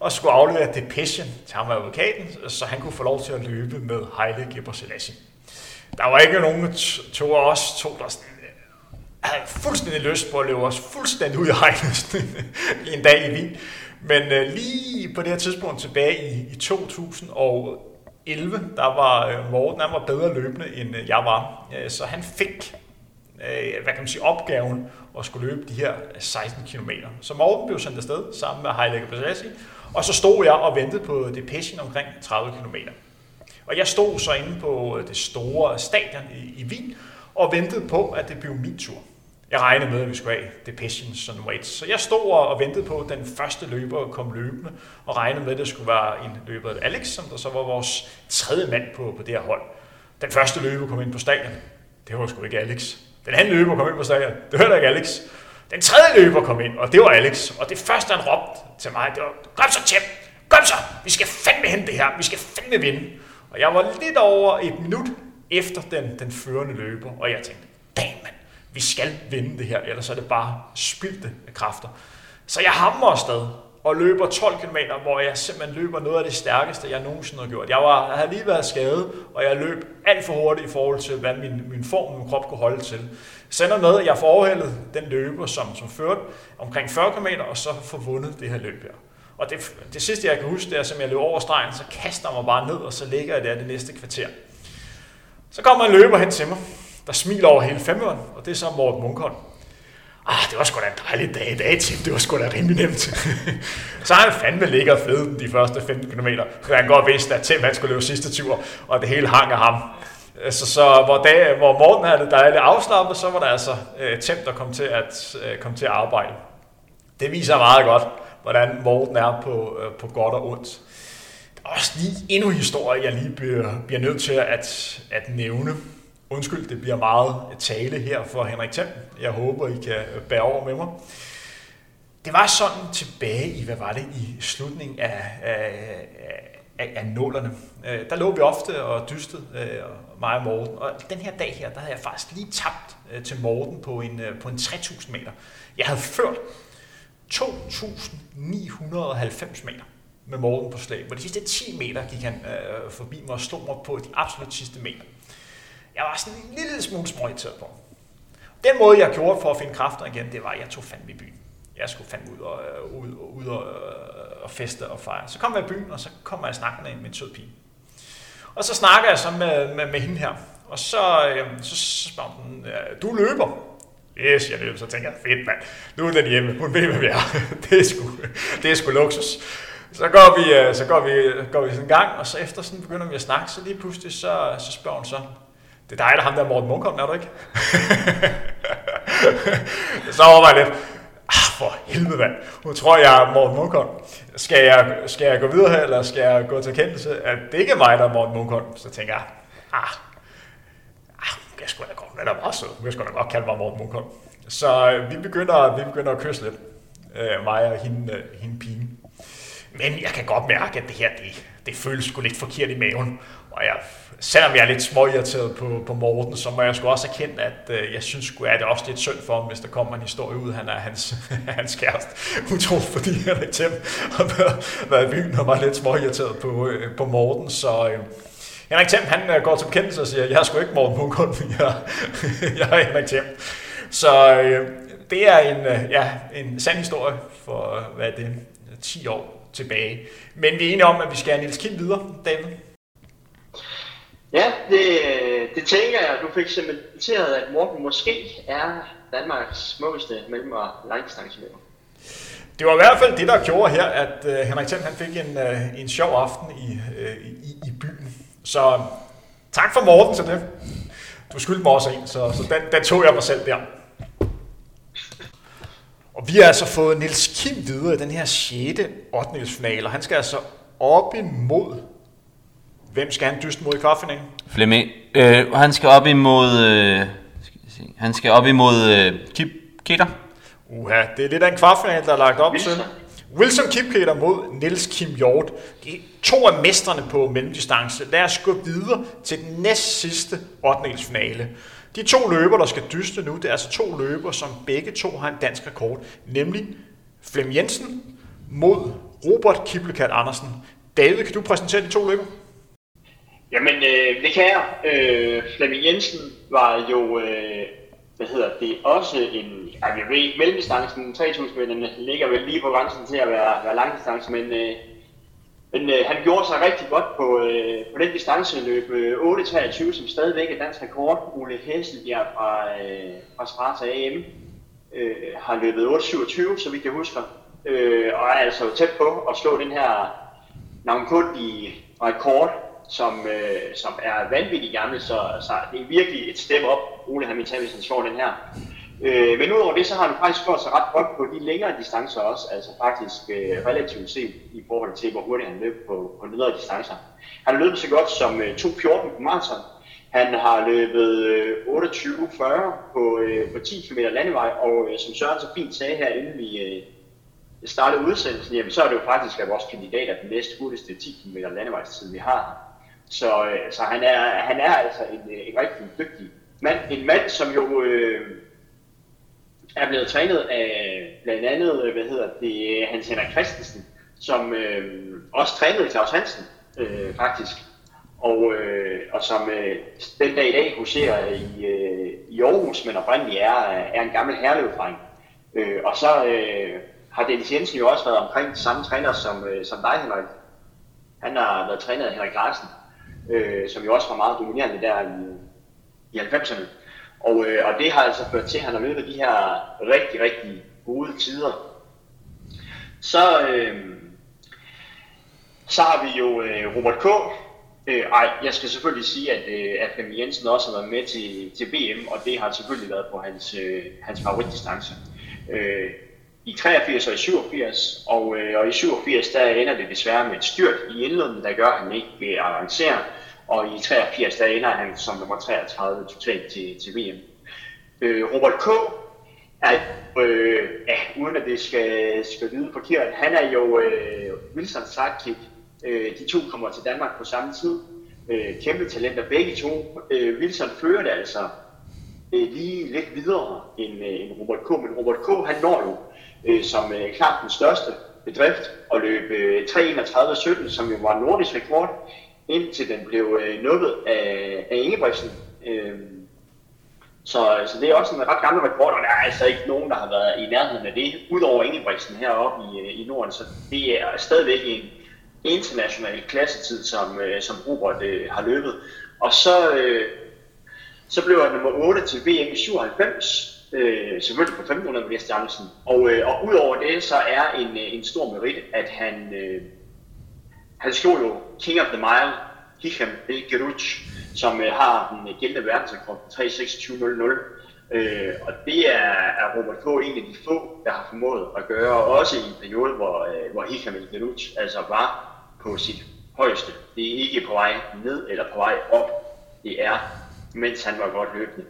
og skulle aflevere Depression til ham advokaten, så han kunne få lov til at løbe med Haile Gebrselassie. Der var ikke nogen to af os to, der sådan, havde fuldstændig lyst på at løbe os fuldstændig ud i hegnet en dag i Wien. Men øh, lige på det her tidspunkt tilbage i, i 2011, der var øh, Morten han var bedre løbende, end øh, jeg var. Så han fik hvad kan man sige, opgaven at skulle løbe de her 16 km. Så Morten blev sendt afsted sammen med Heidegger Gebrselassie, og så stod jeg og ventede på Depression omkring 30 km. Og jeg stod så inde på det store stadion i, i Wien og ventede på, at det blev min tur. Jeg regnede med, at vi skulle have Depression and Weights. Så jeg stod og ventede på, at den første løber kom løbende, og regnede med, at det skulle være en løber af Alex, som der så var vores tredje mand på, på det her hold. Den første løber kom ind på stadion. Det var sgu ikke Alex. Den anden løber kom ind på stadion. Det var ikke Alex. Den tredje løber kom ind, og det var Alex. Og det første, han råbte til mig, det var, kom så, Tim, kom så, vi skal fandme hente det her, vi skal fandme vinde. Og jeg var lidt over et minut efter den, den førende løber, og jeg tænkte, damn man, vi skal vinde det her, ellers er det bare spildte kræfter. Så jeg hammer afsted, og løber 12 km, hvor jeg simpelthen løber noget af det stærkeste, jeg nogensinde har gjort. Jeg, var, jeg havde lige været skadet, og jeg løb alt for hurtigt i forhold til, hvad min, min form, min krop kunne holde til. Sender med, at jeg får overhældet den løber, som, som førte omkring 40 km, og så får vundet det her løb her. Og det, det sidste, jeg kan huske, det er, som jeg løber over stregen, så kaster jeg mig bare ned, og så ligger jeg der det næste kvarter. Så kommer en løber hen til mig, der smiler over hele femøren, og det er så Morten Munkholm ah, det var sgu da en dejlig dag i dag, Tim. Det var sgu da rimelig nemt. så har han fandme ligget fed de første 15 km. Så han godt vidste, at Tim han skulle løbe sidste tur, og det hele hang af ham. Så, så hvor, dag, hvor Morten havde det dejligt afslappet, så var der altså uh, Tim, der kom til, at, uh, kom til at arbejde. Det viser meget godt, hvordan Morten er på, uh, på godt og ondt. Der er også lige endnu en historie, jeg lige bliver, bliver nødt til at, at nævne. Undskyld, det bliver meget tale her for Henrik Thiem. Jeg håber, I kan bære over med mig. Det var sådan tilbage i, hvad var det, i slutningen af, af, af, af nålerne. Øh, der lå vi ofte og dystede, øh, mig og Morten. Og den her dag her, der havde jeg faktisk lige tabt øh, til Morten på en, øh, på en 3000 meter. Jeg havde ført 2.990 meter med Morten på slag. Hvor de sidste 10 meter gik han øh, forbi mig og slog mig på de absolut sidste meter. Jeg var sådan en lille smule småirriteret på. Den måde, jeg gjorde for at finde kræfter igen, det var, at jeg tog fandme i byen. jeg skulle fandme ud og, øh, ud, og, ud og, og feste og fejre. Så kom jeg i byen, og så kom jeg snakkende med en sød pige. Og så snakker jeg så med, med, med hende her, og så, øh, så spørger hun, øh, du løber? Yes, jeg løber. Så tænker jeg, fedt mand, nu er den hjemme, hun ved, hvad vi er. det, er sgu, det er sgu luksus. Så går vi, så går vi, går vi sådan en gang, og så efter sådan begynder vi at snakke, så lige pludselig så, så spørger hun så, det er dig, der ham der Morten Munkholm, er du ikke? så overvejer jeg lidt, ah, for helvede mand, nu tror, jeg er Morten Munkholm. Skal jeg, skal jeg gå videre her, eller skal jeg gå til kendelse, at det ikke er mig, der er Morten Munkholm? Så tænker jeg, ah, ah jeg skulle da godt, den er meget sød, jeg skulle da godt kalde mig Morten Munkholm. Så øh, vi begynder, vi begynder at kysse lidt, øh, mig og hende, øh, hende pigen. Men jeg kan godt mærke, at det her, det, det føles sgu lidt forkert i maven. Og jeg, selvom jeg er lidt småirriteret på, på Morten, så må jeg sgu også erkende, at øh, jeg synes sgu, at det er også lidt synd for ham, hvis der kommer en historie ud, han er hans, hans kæreste. utro, fordi han er til har været, i byen og var lidt småirriteret på, øh, på Morten. Så øh, Henrik Thiem, han øh, går til bekendelse og siger, jeg har sgu ikke Morten Munkund, jeg, jeg er Henrik Thiem. Så øh, det er en, øh, ja, en sand historie for, hvad er det, 10 år tilbage. Men vi er enige om, at vi skal have Niels Kim videre, David. Ja, det, det tænker jeg. Du fik cementeret, at Morten måske er Danmarks smukkeste mellem- og langdistanceløber. Det var i hvert fald det, der gjorde her, at uh, Henrik Thiem, han fik en, uh, en sjov aften i, uh, i, i byen. Så tak for Morten til det. Du skyldte mig også en, så, så den, den tog jeg mig selv der. Og vi har altså fået Nils Kim videre i den her 6. 8. finale, og han skal altså op imod... Hvem skal han dyste mod i kvartfinalen? Flemming. Øh, han skal op imod... Øh, skal jeg se, han skal op imod øh, Kip Keter. Uha, det er lidt af en kvartfinale, der er lagt op Wilson. til. Wilson Kipketer mod Niels Kim Hjort. De er to af mestrene på mellemdistance. Lad os gå videre til den næst sidste 8. finale. De to løber, der skal dyste nu, det er altså to løber, som begge to har en dansk rekord, nemlig Flem Jensen mod Robert Kiblekat Andersen. David, kan du præsentere de to løber? Jamen, øh, det kan jeg. Øh, Flemming Jensen var jo, øh, hvad hedder det, også en, jeg ved mellemdistancen, 3000 meter ligger vel lige på grænsen til at være, være langdistance, men øh, men øh, han gjorde sig rigtig godt på, øh, på den distanceløb øh, 8.23, som stadigvæk er dansk rekord. Ole Hesselbjerg fra, øh, fra Sparta AM øh, har løbet 8.27, så vidt jeg husker. Øh, og er altså tæt på at slå den her navnkundige rekord, som, øh, som er vanvittigt gammel, så, så det er virkelig et step op, Ole Hamilton, hvis han slår den her. Øh, men udover det, så har han faktisk gjort sig ret godt på de længere distancer også, altså faktisk øh, relativt set i forhold til, hvor hurtigt han løb på, på nedre distancer. Han har løbet så godt som øh, 2.14 på maraton. Han har løbet øh, 28.40 på, øh, på 10 km landevej, og øh, som Søren så fint sagde her, inden vi øh, startede udsendelsen, jamen, så er det jo faktisk at vores kandidat af den næste hurtigste 10 km landevejstid, vi har. Så, øh, så han, er, han er altså en, øh, en rigtig dygtig mand. En mand, som jo... Øh, er blevet trænet af blandt andet, hvad hedder det, Hans Henrik Christensen, som øh, også trænede Claus Hansen, øh, faktisk. Og, øh, og som øh, den dag i dag huserer i, øh, i Aarhus, men oprindeligt er, er en gammel herlevdreng. Øh, og så øh, har Dennis Jensen jo også været omkring samme træner som, øh, som dig, Henrik. Han har været trænet af Henrik Larsen, øh, som jo også var meget dominerende der i, i 90'erne. Og, øh, og det har altså ført til, at han har løbet de her rigtig, rigtig gode tider. Så, øh, så har vi jo øh, Robert K. Øh, ej, jeg skal selvfølgelig sige, at, øh, at Flemming Jensen også har været med til, til BM, og det har selvfølgelig været på hans, øh, hans favoritdistance. Øh, i 83 og i 87, og, øh, og i 87 der ender det desværre med et styrt i indledningen, der gør, at han ikke øh, og i 83 der ender han som nummer 33 totalt til, til VM. Øh, Robert K. er, øh, ja, uden at det skal, skal lyde forkert, han er jo øh, Wilson sidekick. Øh, de to kommer til Danmark på samme tid. Øh, kæmpe talenter begge to. Øh, Wilson fører det altså øh, lige lidt videre end, øh, end Robert K. Men Robert K. han når jo øh, som øh, klart den største bedrift og løb øh, 3.31.17, som jo var nordisk rekord indtil den blev øh, nuppet af, af Ingebrigtsen. Øh, Så, så det er også en ret gammel rekord, og der er altså ikke nogen, der har været i nærheden af det, udover Ingebrigtsen heroppe i, øh, i Norden. Så det er stadigvæk en international klassetid, som, øh, som Robert øh, har løbet. Og så, øh, så blev han nummer 8 til VM i 97, øh, selvfølgelig på 1500 meter distancen. Og, øh, og udover det, så er en, øh, en stor merit, at han, øh, han slog jo King of the Mile, Hicham El Geruch, som øh, har den øh, gældende verdensrekord 3.26.00. Øh, og det er, er Robert K. en af de få, der har formået at gøre, også i en periode, hvor, øh, hvor Hicham El Geruch altså var på sit højeste. Det er ikke på vej ned eller på vej op. Det er, mens han var godt løbende.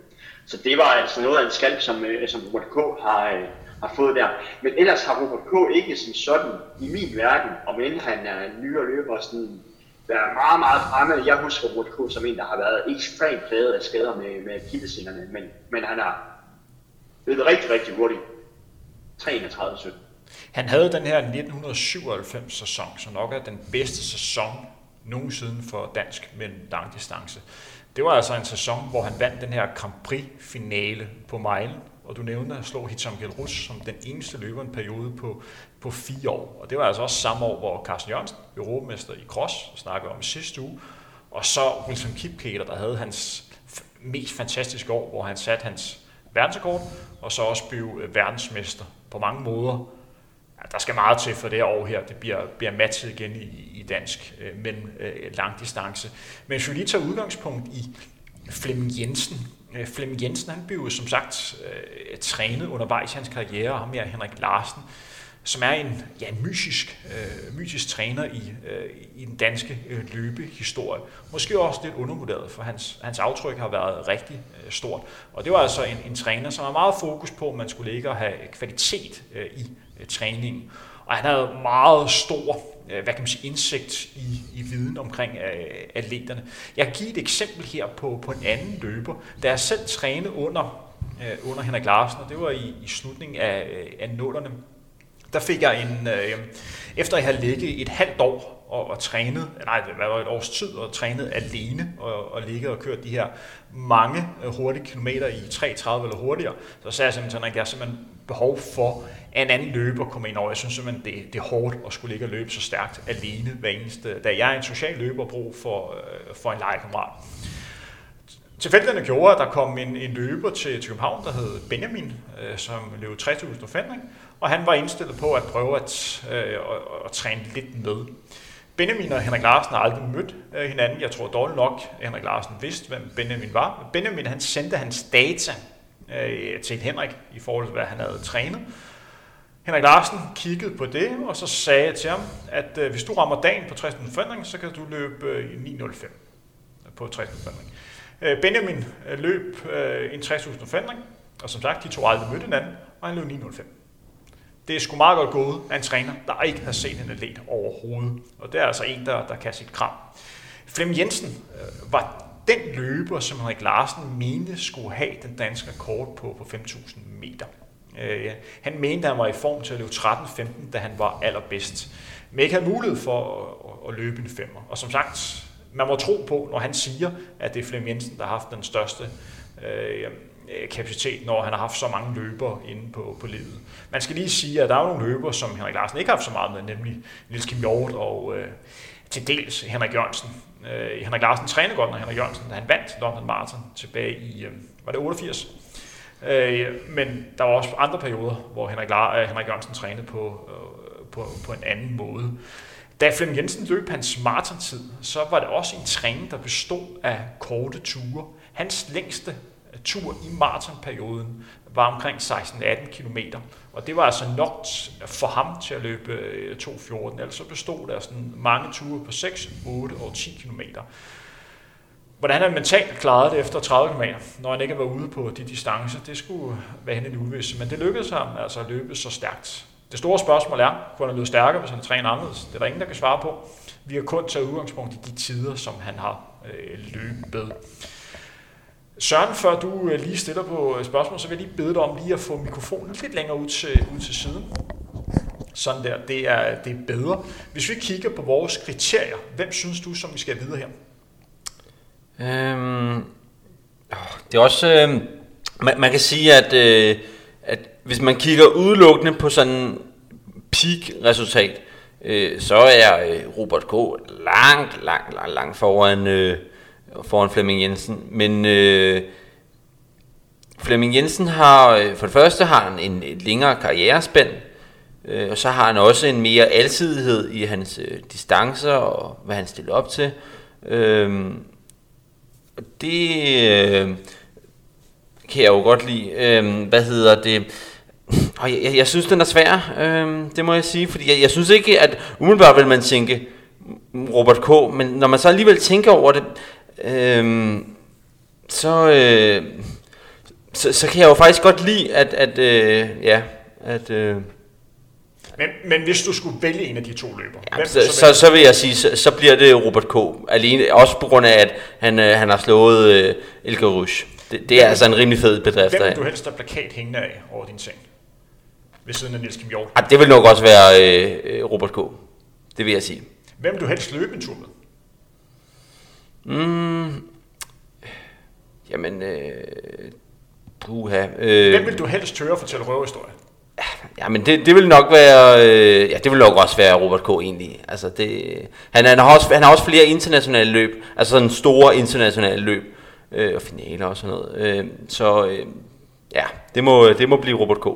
Så det var altså noget af en skalp, som, øh, som Robert K. har, øh, har fået der. Men ellers har Robert K. ikke som sådan i min verden, om end han er en nyere løber, sådan, været meget, meget fremme. Jeg husker Robert K. som en, der har været ekstremt plaget af skader med, med kildesingerne, men, men han har løbet rigtig, rigtig hurtigt. 33 17 Han havde den her 1997 sæson, som nok er den bedste sæson nogensinde for dansk mellem langdistance. Det var altså en sæson, hvor han vandt den her Grand Prix-finale på Mejlen, og du nævnte at slå Hitam Gelrus som den eneste løber en periode på, på fire år. Og det var altså også samme år, hvor Carsten Jørgensen, europamester i cross, snakkede om i sidste uge, og så Wilson Kipketer, der havde hans mest fantastiske år, hvor han satte hans verdensrekord, og så også blev øh, verdensmester på mange måder. Ja, der skal meget til for det år her. Det bliver, bliver matchet igen i, i dansk øh, mellem øh, langdistance. Men hvis vi lige tager udgangspunkt i Flemming Jensen. Øh, Flemming Jensen han blev som sagt øh, trænet undervejs i hans karriere, og ham her Henrik Larsen, som er en, ja, en mysisk, øh, mysisk træner i, øh, i den danske øh, løbehistorie. Måske også lidt undervurderet, for hans, hans aftryk har været rigtig øh, stort. Og det var altså en, en træner, som har meget fokus på, at man skulle ligge og have kvalitet øh, i øh, træningen. Og han havde meget stor øh, hvad kan man sige, indsigt i, i viden omkring øh, atleterne. Jeg kan give et eksempel her på, på en anden løber, da jeg selv trænede under, øh, under Henrik Larsen, og det var i, i slutningen af, øh, af nullerne. Der fik jeg en, øh, efter jeg havde ligget et halvt år og, og trænet, nej, hvad var et års tid, og trænet alene, og, og ligget og kørt de her mange øh, hurtige kilometer i 3.30 eller hurtigere, så sagde jeg simpelthen, at jeg simpelthen behov for, at en anden løber kommer ind over. Jeg synes simpelthen, det, det er hårdt at skulle ligge og løbe så stærkt alene hver eneste dag. Jeg er en social løber brug for, øh, for en legekammerat. Tilfældigheden gjorde, at der kom en, en løber til, til København, der hed Benjamin, øh, som løb 30.000 forfændring, og han var indstillet på at prøve at, øh, at, at træne lidt med. Benjamin og Henrik Larsen har aldrig mødt øh, hinanden. Jeg tror dårligt nok, at Henrik Larsen vidste, hvem Benjamin var. Benjamin han sendte hans data øh, til Henrik i forhold til, hvad han havde trænet. Henrik Larsen kiggede på det, og så sagde jeg til ham, at øh, hvis du rammer dagen på 60 forandring, så kan du løbe øh, 9.05 øh, på 60 forandring. Øh, Benjamin øh, løb øh, en 60.000 forandring, og som sagt, de to aldrig mødte hinanden, og han løb 9.05. Det er sgu meget godt gået af en træner, der ikke har set en atlet overhovedet. Og det er altså en, der, der kan sit kram. Flem Jensen øh, var den løber, som Henrik Larsen mente skulle have den danske rekord på, på 5.000 meter. Øh, han mente, at han var i form til at løbe 13.15, da han var allerbedst. Men ikke havde mulighed for at, at løbe en femmer. Og som sagt, man må tro på, når han siger, at det er Flem Jensen, der har haft den største øh, Øh, kapacitet, når han har haft så mange løbere inde på, på ledet. Man skal lige sige, at der er nogle løbere, som Henrik Larsen ikke har haft så meget med, nemlig Niels Kim Hjort og øh, til dels Henrik Jørgensen. Øh, Henrik Larsen trænede godt, når Henrik Jørgensen, da han vandt London Marathon tilbage i, øh, var det 88? Øh, men der var også andre perioder, hvor Henrik, La- øh, Henrik Jørgensen trænede på, øh, på, på en anden måde. Da Flemming Jensen løb hans maratontid, så var det også en træning, der bestod af korte ture. Hans længste tur i maratonperioden var omkring 16-18 km. Og det var altså nok for ham til at løbe øh, 2.14. Altså så bestod der sådan mange ture på 6, 8 og 10 km. Hvordan han mentalt klarede det efter 30 km, når han ikke var ude på de distancer, det skulle være hende en uvisse. Men det lykkedes ham altså at løbe så stærkt. Det store spørgsmål er, kunne han løbe stærkere, hvis han træner anderledes? Det er der ingen, der kan svare på. Vi har kun taget udgangspunkt i de tider, som han har øh, løbet. Søren, før du øh, lige stiller på øh, spørgsmål, så vil jeg lige bede dig om lige at få mikrofonen lidt længere ud til, ud til siden. Sådan der, det er, det er bedre. Hvis vi kigger på vores kriterier, hvem synes du, som vi skal videre her? Øhm, det er også... Øh, man, man kan sige, at, øh, at hvis man kigger udelukkende på sådan peak-resultat, øh, så er øh, Robert K. langt, langt, langt, langt foran, øh, foran Flemming Jensen. Men øh, Flemming Jensen har, øh, for det første har han en, et længere karrierespænd, øh, og så har han også en mere alsidighed i hans øh, distancer og hvad han stiller op til. Øh, det øh, kan jeg jo godt lide. Øh, hvad hedder det? Og jeg, jeg, jeg synes, den er svær, øh, det må jeg sige, fordi jeg, jeg synes ikke, at umiddelbart vil man tænke Robert K., men når man så alligevel tænker over det, øh, så, øh, så, så kan jeg jo faktisk godt lide, at, at øh, ja, at... Øh, men, men hvis du skulle vælge en af de to løber, ja, hvem så, så, så, så vil jeg sige, så, så bliver det Robert K. Alene, også på grund af, at han, øh, han har slået øh, Elgar Rush. Det, det er hvem, altså en rimelig fed bedrift. Hvem vil du helst have plakat hængende af over din seng? Ved siden af Niels Kim Hjort. Ja, det vil nok også være øh, øh, Robert K. Det vil jeg sige. Hvem du helst løbe en tur med? Mm, jamen, øh, puha. Øh, Hvem vil du helst høre fortælle røverhistorie? Ja, men det, det vil nok være, øh, ja, det vil nok også være Robert K. egentlig. Altså det, han, han, har også, han har også flere internationale løb, altså sådan store internationale løb, øh, og finaler og sådan noget. Øh, så øh, ja, det må, det må blive Robert K.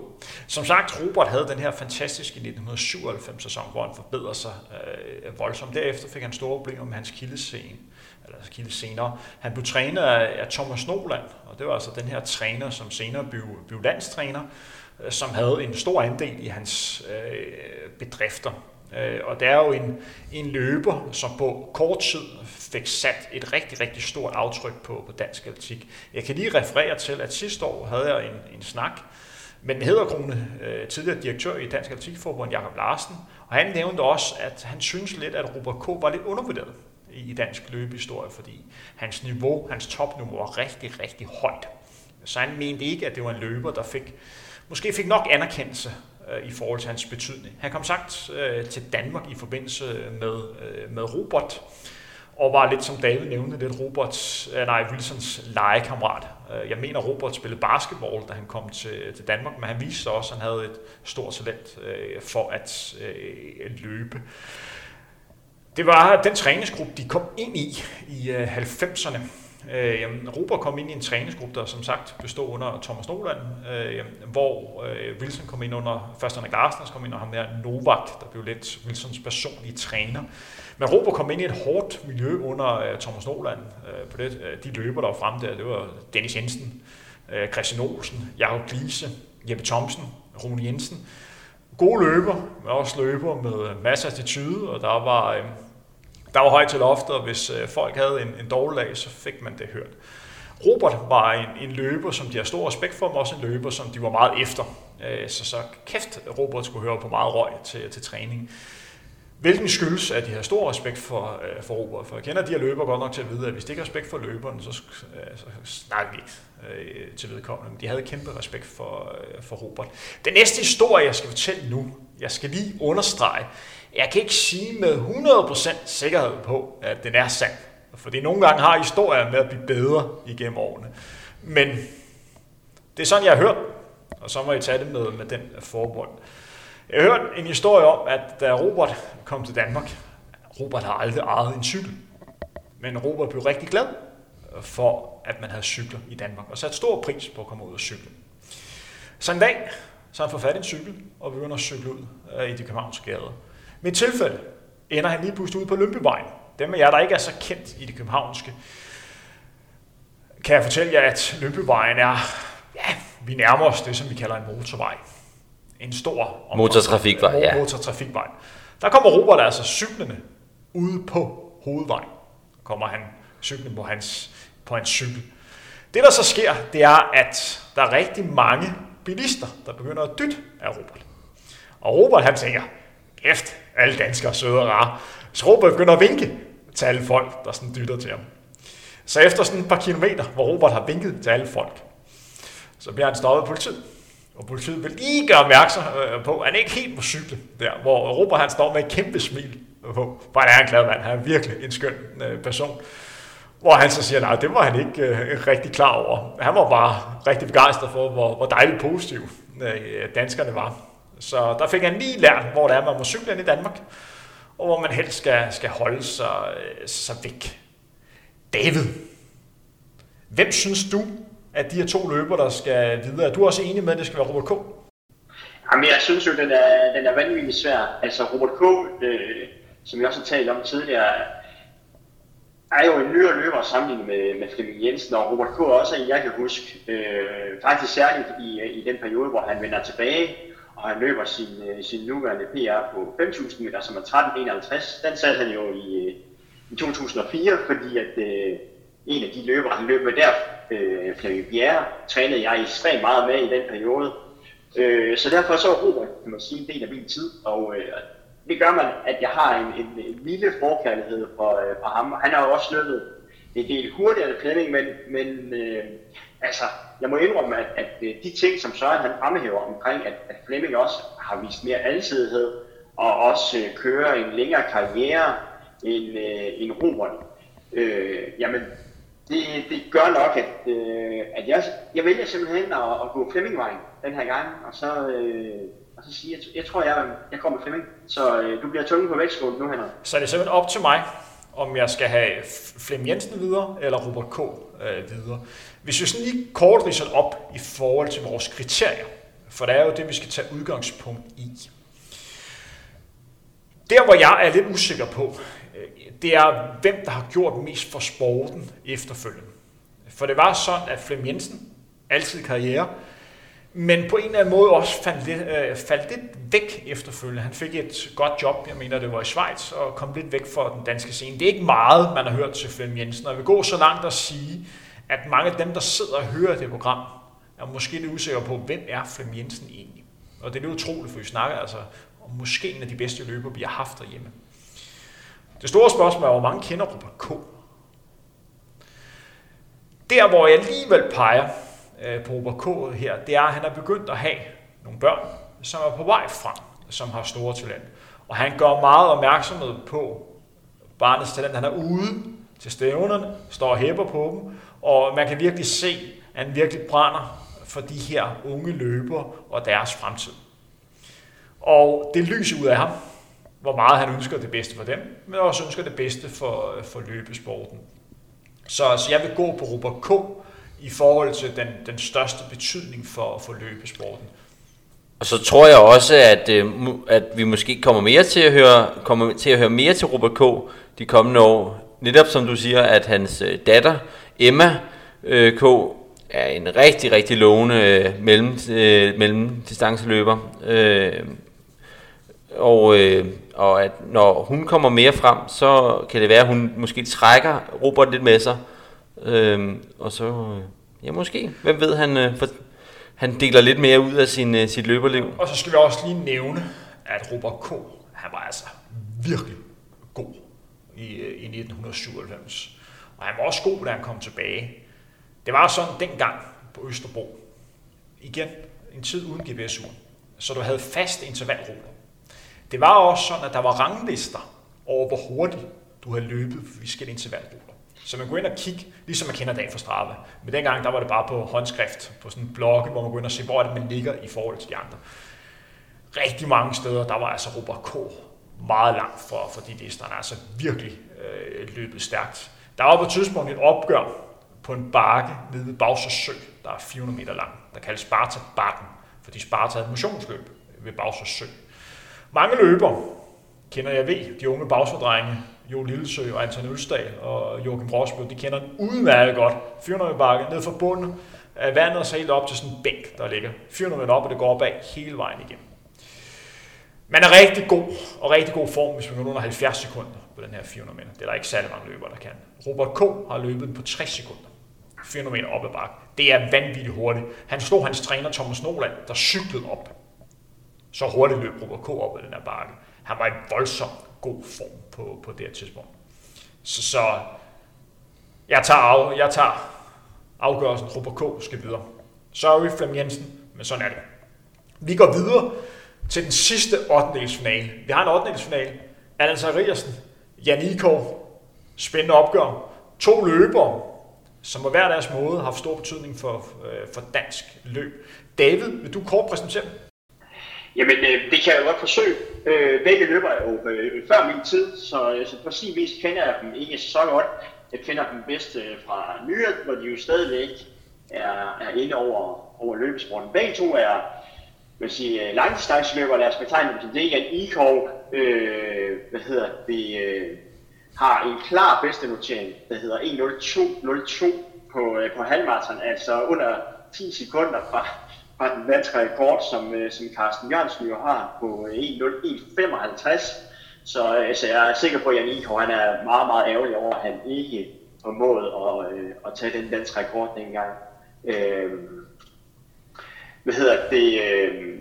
Som sagt, Robert havde den her fantastiske 1997 sæson, hvor han forbedrede sig øh, voldsomt. Derefter fik han store problemer med hans kildescene eller kilde senere. Han blev trænet af, af Thomas Noland, og det var altså den her træner, som senere blev, blev landstræner, øh, som havde en stor andel i hans øh, bedrifter. Øh, og det er jo en, en løber, som på kort tid fik sat et rigtig, rigtig stort aftryk på, på dansk atletik. Jeg kan lige referere til, at sidste år havde jeg en, en snak med den hedderkrone øh, tidligere direktør i Dansk Atletikforbund, Jakob Larsen, og han nævnte også, at han synes lidt, at Robert K. var lidt undervurderet i dansk løbehistorie, fordi hans niveau, hans topniveau var rigtig, rigtig højt. Så han mente ikke, at det var en løber, der fik, måske fik nok anerkendelse øh, i forhold til hans betydning. Han kom sagt øh, til Danmark i forbindelse øh, med, øh, med Robert, og var lidt, som David nævnte, lidt Roberts, øh, nej, Wilsons legekammerat. Øh, jeg mener, Robert spillede basketball, da han kom til, til Danmark, men han viste også, at han havde et stort talent øh, for at øh, løbe. Det var den træningsgruppe, de kom ind i i 90'erne. Øh, øh Robert kom ind i en træningsgruppe, der som sagt bestod under Thomas Noland, øh, hvor øh, Wilson kom ind under, først under Garsners kom ind under ham der Novak, der blev lidt Wilsons personlige træner. Men Robert kom ind i et hårdt miljø under øh, Thomas Noland. Øh, på det, øh, de løber, der var frem der, det var Dennis Jensen, øh, Christian Olsen, Jakob Glise, Jeppe Thomsen, Rune Jensen. Gode løber, men også løber med masser af attitude, og der var... Øh, der var højt til loftet, og hvis øh, folk havde en, en dårlig dag, så fik man det hørt. Robert var en, en løber, som de har stor respekt for, men også en løber, som de var meget efter. Øh, så så kæft, Robert skulle høre på meget røg til, til træning. Hvilken skyldes, at de har stor respekt for, øh, for Robert? For jeg kender de her løber godt nok til at vide, at hvis de ikke har respekt for løberen, så, øh, så snakker de ikke øh, til vedkommende. Men de havde kæmpe respekt for, øh, for Robert. Den næste historie, jeg skal fortælle nu, jeg skal lige understrege, jeg kan ikke sige med 100% sikkerhed på, at den er sand. Fordi nogle gange har historier med at blive bedre igennem årene. Men det er sådan, jeg har hørt, og så må I tage det med, med den forbund. Jeg har hørt en historie om, at da Robert kom til Danmark, Robert har aldrig ejet en cykel, men Robert blev rigtig glad for, at man havde cykler i Danmark, og sat stor pris på at komme ud og cykle. Så en dag, så han får fat i en cykel, og begynder at cykle ud øh, i de københavnske gader. Med tilfælde ender han lige pludselig ude på Lønbyvejen. Dem af jer, der ikke er så kendt i det københavnske, kan jeg fortælle jer, at Lønbyvejen er, ja, vi nærmer os det, som vi kalder en motorvej. En stor motortrafikvej, ja. motortrafikvej. Der kommer Robert altså cyklende ude på hovedvejen. Kommer han cyklende på hans, på hans cykel. Det, der så sker, det er, at der er rigtig mange bilister, der begynder at dytte af Robert. Og Robert, han tænker, kæft, alle danskere søde og rare. Så Robert begynder at vinke til alle folk, der sådan dytter til ham. Så efter sådan et par kilometer, hvor Robert har vinket til alle folk, så bliver han stoppet af politiet. Og politiet vil lige gøre opmærksom øh, på, at han ikke helt må cykle der, hvor Robert han står med et kæmpe smil på. for han er en glad mand, han er virkelig en skøn øh, person. Hvor han så siger, nej, det var han ikke øh, rigtig klar over. Han var bare rigtig begejstret for, hvor, hvor dejligt positiv øh, danskerne var. Så der fik han lige lært, hvor det er, man må cykle ind i Danmark, og hvor man helst skal, skal holde sig, øh, sig væk. David, hvem synes du, at de her to løber, der skal videre, er du også enig med, at det skal være Robert K? Jamen, jeg synes jo, den er, den er vanvittigt svær. Altså, Robert K., øh, som vi også har talt om tidligere, er jo en nyere løber sammenlignet med, med Flemming Jensen, og Robert K. også en, jeg kan huske. Øh, faktisk særligt i, i den periode, hvor han vender tilbage, og han løber sin, øh, sin nuværende PR på 5.000 meter, som er 13.51. Den satte han jo i, øh, i 2004, fordi at øh, en af de løbere, han løb med der, øh, Flemming Bjerre, trænede jeg ekstremt meget med i den periode. Øh, så derfor så er Robert, kan man sige, en del af min tid, og øh, det gør man, at jeg har en, en, en lille forkærlighed for, øh, for ham. Han har jo også løbet en del hurtigere end Flemming, men, men øh, altså, jeg må indrømme, at, at øh, de ting, som Søren han fremhæver omkring, at, at Flemming også har vist mere alsidighed, og også øh, kører en længere karriere end, øh, end romerne, øh, jamen, det, det gør nok, at, øh, at jeg, jeg vælger simpelthen at, at gå Flemmingvejen den her gang, og så, øh, og så sige, jeg, jeg tror, jeg, jeg kommer med Flemming. Så øh, du bliver tunge på vægtskålen nu, Henrik. Så er det simpelthen op til mig, om jeg skal have Flem Jensen videre, eller Robert K. Øh, videre. Hvis vi sådan lige kort ridser op i forhold til vores kriterier, for det er jo det, vi skal tage udgangspunkt i. Der, hvor jeg er lidt usikker på, øh, det er, hvem der har gjort mest for sporten efterfølgende. For det var sådan, at Flem Jensen, altid karriere, men på en eller anden måde også faldt lidt, øh, faldt lidt væk efterfølgende. Han fik et godt job, jeg mener det var i Schweiz, og kom lidt væk fra den danske scene. Det er ikke meget, man har hørt til Flem Jensen, og jeg vil gå så langt at sige, at mange af dem, der sidder og hører det program, er måske lidt usikre på, hvem er Flem Jensen egentlig? Og det er lidt utroligt, for vi snakker altså om måske en af de bedste løber, vi har haft derhjemme. Det store spørgsmål er, hvor mange kender Robert K? Der, hvor jeg alligevel peger øh, på Robert K her, det er, at han er begyndt at have nogle børn, som er på vej frem, som har store talent. Og han gør meget opmærksomhed på barnets talent. Han er ude til stævnerne, står og hæpper på dem, og man kan virkelig se, at han virkelig brænder for de her unge løbere og deres fremtid. Og det lyser ud af ham, hvor meget han ønsker det bedste for dem, men også ønsker det bedste for, for løbesporten. Så, så jeg vil gå på Robert K. i forhold til den, den største betydning for, for løbesporten. Og så tror jeg også, at, øh, at vi måske kommer mere til at høre, kommer til at høre mere til Robert K. de kommende år. Netop som du siger, at hans øh, datter, Emma øh, K., er en rigtig, rigtig lovende øh, mellem, øh, mellemdistanceløber. Øh, og, øh, og at når hun kommer mere frem, så kan det være, at hun måske trækker Robert lidt med sig. Øh, og så, øh, ja måske, hvem ved, han, øh, for, han deler lidt mere ud af sin, øh, sit løberliv. Og så skal vi også lige nævne, at Robert K., han var altså virkelig i, øh, i 1997. Og han var også god, da han kom tilbage. Det var sådan dengang på Østerbro. Igen, en tid uden gps Så du havde fast intervalruter. Det var også sådan, at der var ranglister over, hvor hurtigt du havde løbet på forskellige intervalruter. Så man går ind og kigge, ligesom man kender dag for Strava. Men dengang, der var det bare på håndskrift, på sådan en blogge, hvor man går ind og se, hvor er det, man ligger i forhold til de andre. Rigtig mange steder, der var altså Robert K meget langt for, for de lister. Han altså virkelig øh, løbet stærkt. Der var på et tidspunkt et opgør på en bakke nede ved Bagsers Sø, der er 400 meter lang, der kaldes Sparta-bakken, fordi Sparta havde motionsløb ved Bagsers Sø. Mange løber kender jeg ved, de unge bagsfordrenge, Jo Lillesø og Anton Ølsdal og Joachim Rosbø, de kender den udmærket godt. 400 meter bakke ned fra bunden af vandet og så helt op til sådan en bænk, der ligger 400 meter op, og det går opad hele vejen igennem. Man er rigtig god, og rigtig god form, hvis man går under 70 sekunder på den her 400 meter. Det er der ikke særlig mange løbere, der kan. Robert K. har løbet den på 60 sekunder. 400 meter op ad bakke. Det er vanvittigt hurtigt. Han slog hans træner Thomas Noland, der cyklede op så hurtigt løb Robert K. op ad den her bakke. Han var i voldsomt god form på, på det her tidspunkt. Så, så jeg, tager af, jeg tager afgørelsen, Robert K. skal videre. Sorry, Flem Jensen, men sådan er det. Vi går videre til den sidste 8. Vi har en 8. finale. Allan Zachariasen, Jan Ikov, spændende opgør. To løbere, som på hver deres måde har haft stor betydning for, øh, for dansk løb. David, vil du kort præsentere dem? Jamen, øh, det kan jeg jo godt forsøge. Øh, begge løber er jo øh, før min tid, så, øh, så på sin vis kender jeg dem ikke så godt. Jeg kender dem bedst øh, fra nyere, hvor de jo stadigvæk er, er inde over, over løbesporten. Begge to er vil sige, øh, langdistanceløber, lad os betegne dem som det, ikke at e øh, hvad hedder det, øh, har en klar bedste notering, der hedder 1.02.02 på, øh, på halvmarathon, altså under 10 sekunder fra, fra den danske rekord, som, øh, som Carsten Jørgensen jo har på øh, 1.01.55. Øh, så jeg er sikker på, at Jan Ikov, han er meget, meget ærgerlig over, at han ikke formåede at, øh, at tage den danske rekord dengang. Øh, hvad hedder det? Øh,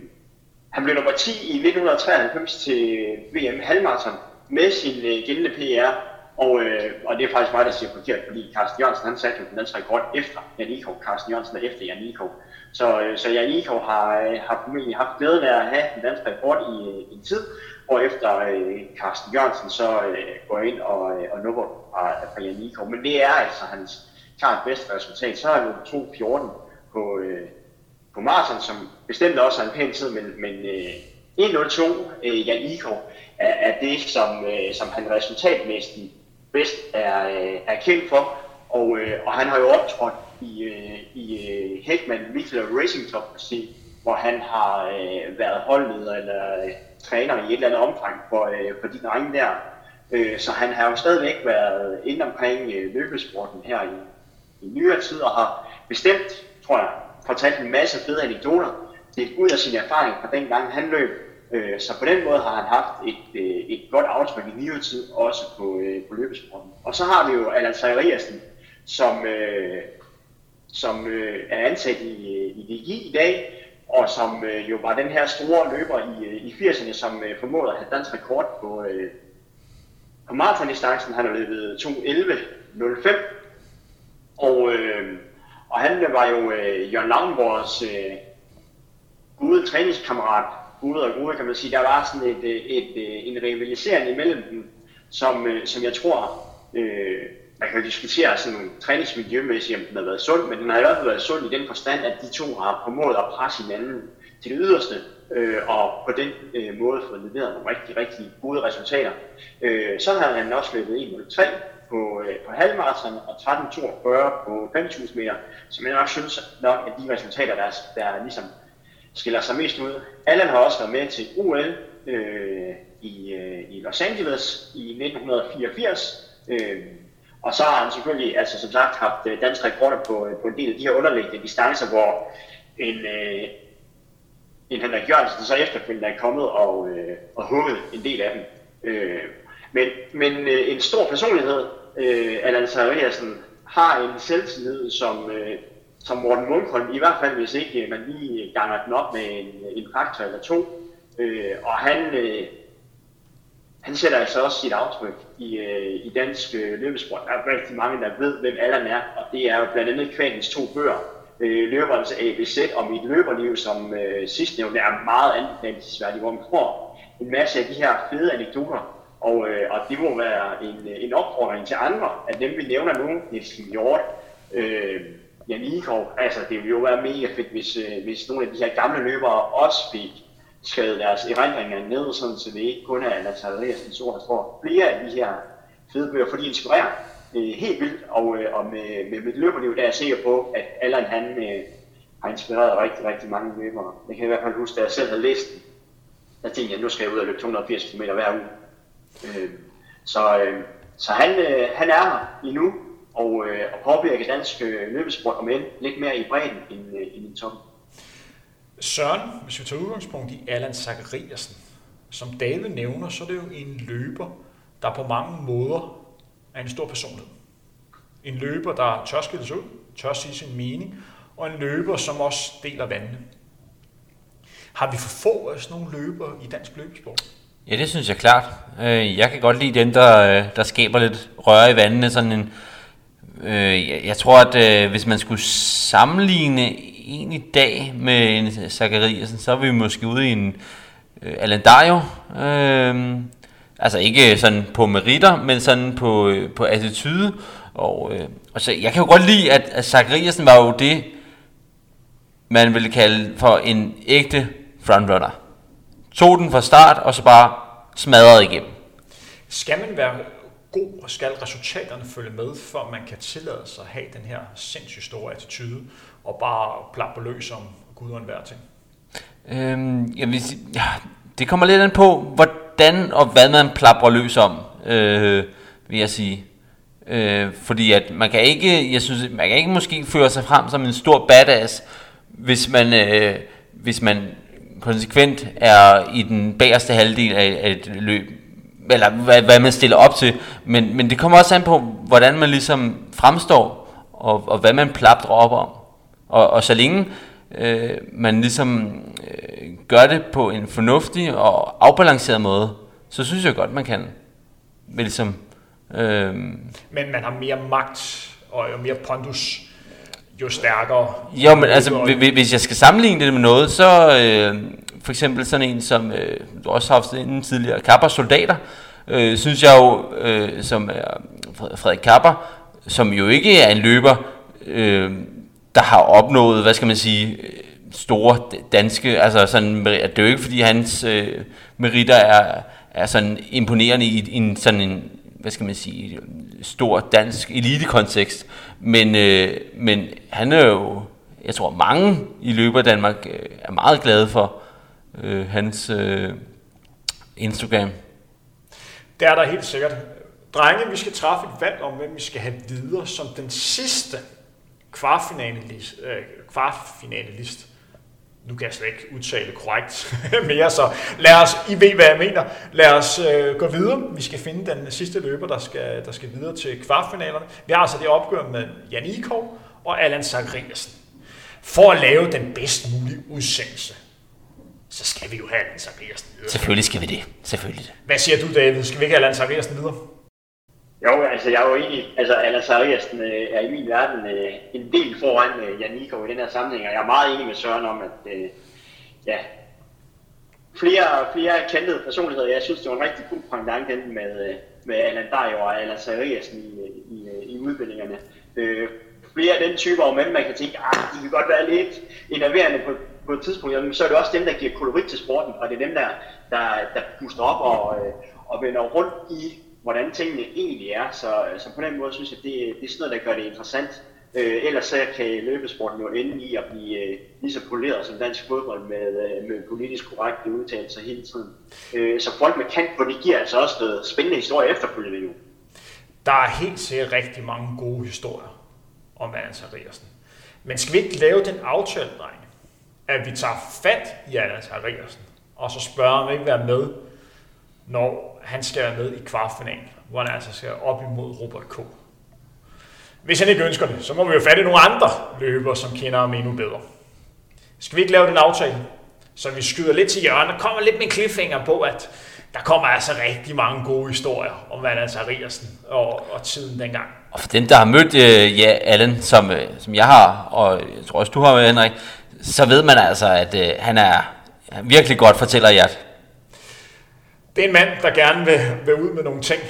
han blev nummer 10 i 1993 til VM halvmarathon med sin øh, gældende PR, og, øh, og det er faktisk mig, der siger forkert, fordi Carsten Jørgensen han satte jo den danske rekord efter Jan Iko. Carsten Jørgensen er efter Jan Iko. Så, øh, så Jan Iko har, øh, har formentlig haft glæden af at have den danske rekord i, øh, en tid, og efter øh, Carsten Jørgensen så øh, går ind og, øh, og nupper fra, fra Jan Iko. Men det er altså hans klart bedste resultat. Så er han jo 2.14 på, øh, på maraton, som bestemt også har en pæn tid, men, men øh, 1.02 øh, Jan Iko er, er det, som, øh, som han resultatmæssigt bedst er, øh, er kendt for. Og, øh, og han har jo optrådt i, øh, i øh, Heckman Mikkel Racing Top hvor han har øh, været holdleder eller øh, træner i et eller andet omfang for, øh, for de drenge der. Øh, så han har jo stadigvæk været inde omkring øh, løbesporten her i, i nyere tid, og har bestemt, tror jeg, fortalt en masse fede anekdoter. Det ud af sin erfaring fra dengang han løb. Øh, så på den måde har han haft et, øh, et godt aftryk i nyere tid, også på, øh, på løbesporten. Og så har vi jo Allan Sejeriasen, som, øh, som øh, er ansat i, øh, i DGI i dag, og som øh, jo var den her store løber i, øh, i 80'erne, som øh, formåede at have dansk rekord på, øh, på maratondistancen. Han har løbet 2.11.05, og, øh, og han var jo øh, Jørgen Lavnborgs øh, gode træningskammerat, gode og gode kan man sige. Der var sådan et, øh, et, et, en rivalisering imellem dem, som, øh, som jeg tror, øh, man kan diskutere sådan træningsmiljømæssigt, om den har været sund, men den har i hvert fald været sund i den forstand, at de to har formået at presse hinanden til det yderste, øh, og på den øh, måde fået leveret nogle rigtig, rigtig gode resultater. Øh, så har han også løbet 1.03 på, øh, på halvmarathon og 13.42 på 5.000 meter, som jeg nok synes nok er de resultater, der, der ligesom skiller sig mest ud. Allan har også været med til OL øh, i, øh, i Los Angeles i 1984, øh, og så har han selvfølgelig, altså som sagt, haft danske dansk rekorder på, øh, på en del af de her underliggende distancer, hvor en, øh, en Henrik Jørgensen så efterfølgende er kommet og, øh, og hugget en del af dem. Øh, men men øh, en stor personlighed, øh, Allan Zachariasen, har en selvtillid, som, øh, som Morten Munkholm, i hvert fald hvis ikke øh, man lige øh, ganger den op med en, en faktor eller to. Øh, og han, øh, han sætter altså også sit aftryk i, øh, i dansk øh, løbesport. Der er rigtig mange, der ved, hvem Allan er, og det er jo blandt andet Kvanens to bøger, øh, Løberens ABC og Mit Løberliv, som øh, sidstnævnte er meget anbefalingsværdigt, hvor man får en masse af de her fede anekdoter, og, øh, og det må være en, øh, en opfordring til andre, at dem vi nævner nu, Niels Hjort, øh, Jan Ikov, altså det ville jo være mega fedt, hvis, øh, hvis nogle af de her gamle løbere også fik skrevet deres erindringer ned, sådan, så det ikke kun er Anders Eliassens ord, der står flere af de her fede bøger, for de inspirerer øh, helt vildt, og, øh, og med, med mit løberliv, der er jeg sikker på, at Allan han øh, har inspireret rigtig, rigtig mange løbere. Jeg kan i hvert fald huske, da jeg selv havde læst den, der tænkte jeg, nu skal jeg ud og løbe 280 km hver uge. Øh, så, øh, så han, øh, han er her endnu, og, øh, og påvirker dansk øh, løbesport, om end lidt mere i bredden end, øh, end i toppen. Søren, hvis vi tager udgangspunkt i Allan Zachariasen, som David nævner, så er det jo en løber, der på mange måder er en stor personlighed. En løber, der tør skille sig ud, tør sige sin mening, og en løber, som også deler vandene. Har vi for få af sådan nogle løber i dansk løbesport? Ja, det synes jeg klart. Øh, jeg kan godt lide dem, der, øh, der skaber lidt røre i vandene. Sådan en, øh, jeg tror, at øh, hvis man skulle sammenligne en i dag med en Zachariasen, så er vi måske ude i en øh, Alan Dario. Øh, altså ikke sådan på meritter, men sådan på, øh, på attitude. Og, øh, og så, jeg kan jo godt lide, at, at Zachariasen var jo det, man ville kalde for en ægte frontrunner. Tog den fra start, og så bare smadrede igennem. Skal man være god, og skal resultaterne følge med, for man kan tillade sig at have den her sindssygt store attitude, og bare plappe løs om Gud og enhver ting? Øhm, jeg vil sige, ja, det kommer lidt an på, hvordan og hvad man plapper løs om, øh, vil jeg sige. Øh, fordi at man kan ikke, jeg synes, man kan ikke måske føre sig frem som en stor badass, hvis man, øh, hvis man konsekvent er i den bagerste halvdel af, af et løb, eller hvad, hvad man stiller op til. Men, men det kommer også an på, hvordan man ligesom fremstår, og, og hvad man plapper op om. Og, og så længe øh, man ligesom øh, gør det på en fornuftig og afbalanceret måde, så synes jeg godt, man kan. Men ligesom, øh, Men man har mere magt og mere pondus, jo stærkere. Jo, men altså, hvi- hvis jeg skal sammenligne det med noget, så øh, for eksempel sådan en, som øh, du også har haft inden tidligere, Kapper Soldater, øh, synes jeg jo, øh, som er Fred- Frederik Kapper, som jo ikke er en løber, øh, der har opnået, hvad skal man sige, store danske, altså sådan, det er jo ikke fordi hans øh, meritter er, er sådan imponerende i, i en sådan en, hvad skal man sige, stor dansk elitekontekst, men, øh, men han er jo, jeg tror mange i løber Danmark øh, er meget glade for øh, hans øh, Instagram. Det er der helt sikkert. Drenge, vi skal træffe et valg om, hvem vi skal have videre som den sidste kvartfinalist. Øh, kvartfinalelist. Nu kan jeg slet ikke udtale korrekt mere, så lad os, I ved hvad jeg mener, lad os øh, gå videre. Vi skal finde den sidste løber, der skal, der skal videre til kvartfinalerne. Vi har altså det opgør med Jan Ikov og Allan Zachariasen. For at lave den bedst mulige udsendelse, så skal vi jo have Allan Zachariasen videre. Selvfølgelig skal vi det. Selvfølgelig. Hvad siger du, David? Skal vi ikke have Allan Zachariasen videre? Jo, altså jeg er jo enig. Altså Anna Sariasen øh, er i min verden øh, en del foran øh, Jan Nikov i den her sammenhæng, og jeg er meget enig med Søren om, at øh, ja, flere, flere kendte personligheder. Jeg synes, det var en rigtig god pendant den med, øh, med Allan Dario og Allan Sariasen i, øh, i, øh, i, i udbildningerne. Øh, flere af den typer, men man kan tænke, at de kan godt være lidt enerverende på, på et tidspunkt, jamen, så er det også dem, der giver kolorit til sporten, og det er dem, der, der, der puster op og, øh, og vender rundt i, hvordan tingene egentlig er. Så, øh, så på den måde synes jeg, det, det er sådan noget, der gør det interessant. Øh, ellers så kan løbesporten jo ende i at blive øh, lige så poleret som dansk fodbold med, øh, med politisk korrekte udtalelser hele tiden. Øh, så folk med kant på, det giver altså også noget spændende historie efterfølgende jo. Der er helt sikkert rigtig mange gode historier om Allan Zachariasen. Men skal vi ikke lave den aftale, drenge, at vi tager fat i Allan Zachariasen, og så spørger om ikke være med, når han skal være med i kvartfinalen, hvor han altså skal op imod Robert K. Hvis han ikke ønsker det, så må vi jo fatte nogle andre løbere, som kender ham endnu bedre. Skal vi ikke lave den aftale, så vi skyder lidt til hjørnet og kommer lidt med en cliffhanger på, at der kommer altså rigtig mange gode historier om Allan Zachariasen og, og tiden dengang. Og for dem, der har mødt øh, ja, Allen, som, øh, som jeg har, og jeg tror også, du har, Henrik, så ved man altså, at øh, han er han virkelig godt fortæller hjertet. Det er en mand, der gerne vil, vil ud med nogle ting.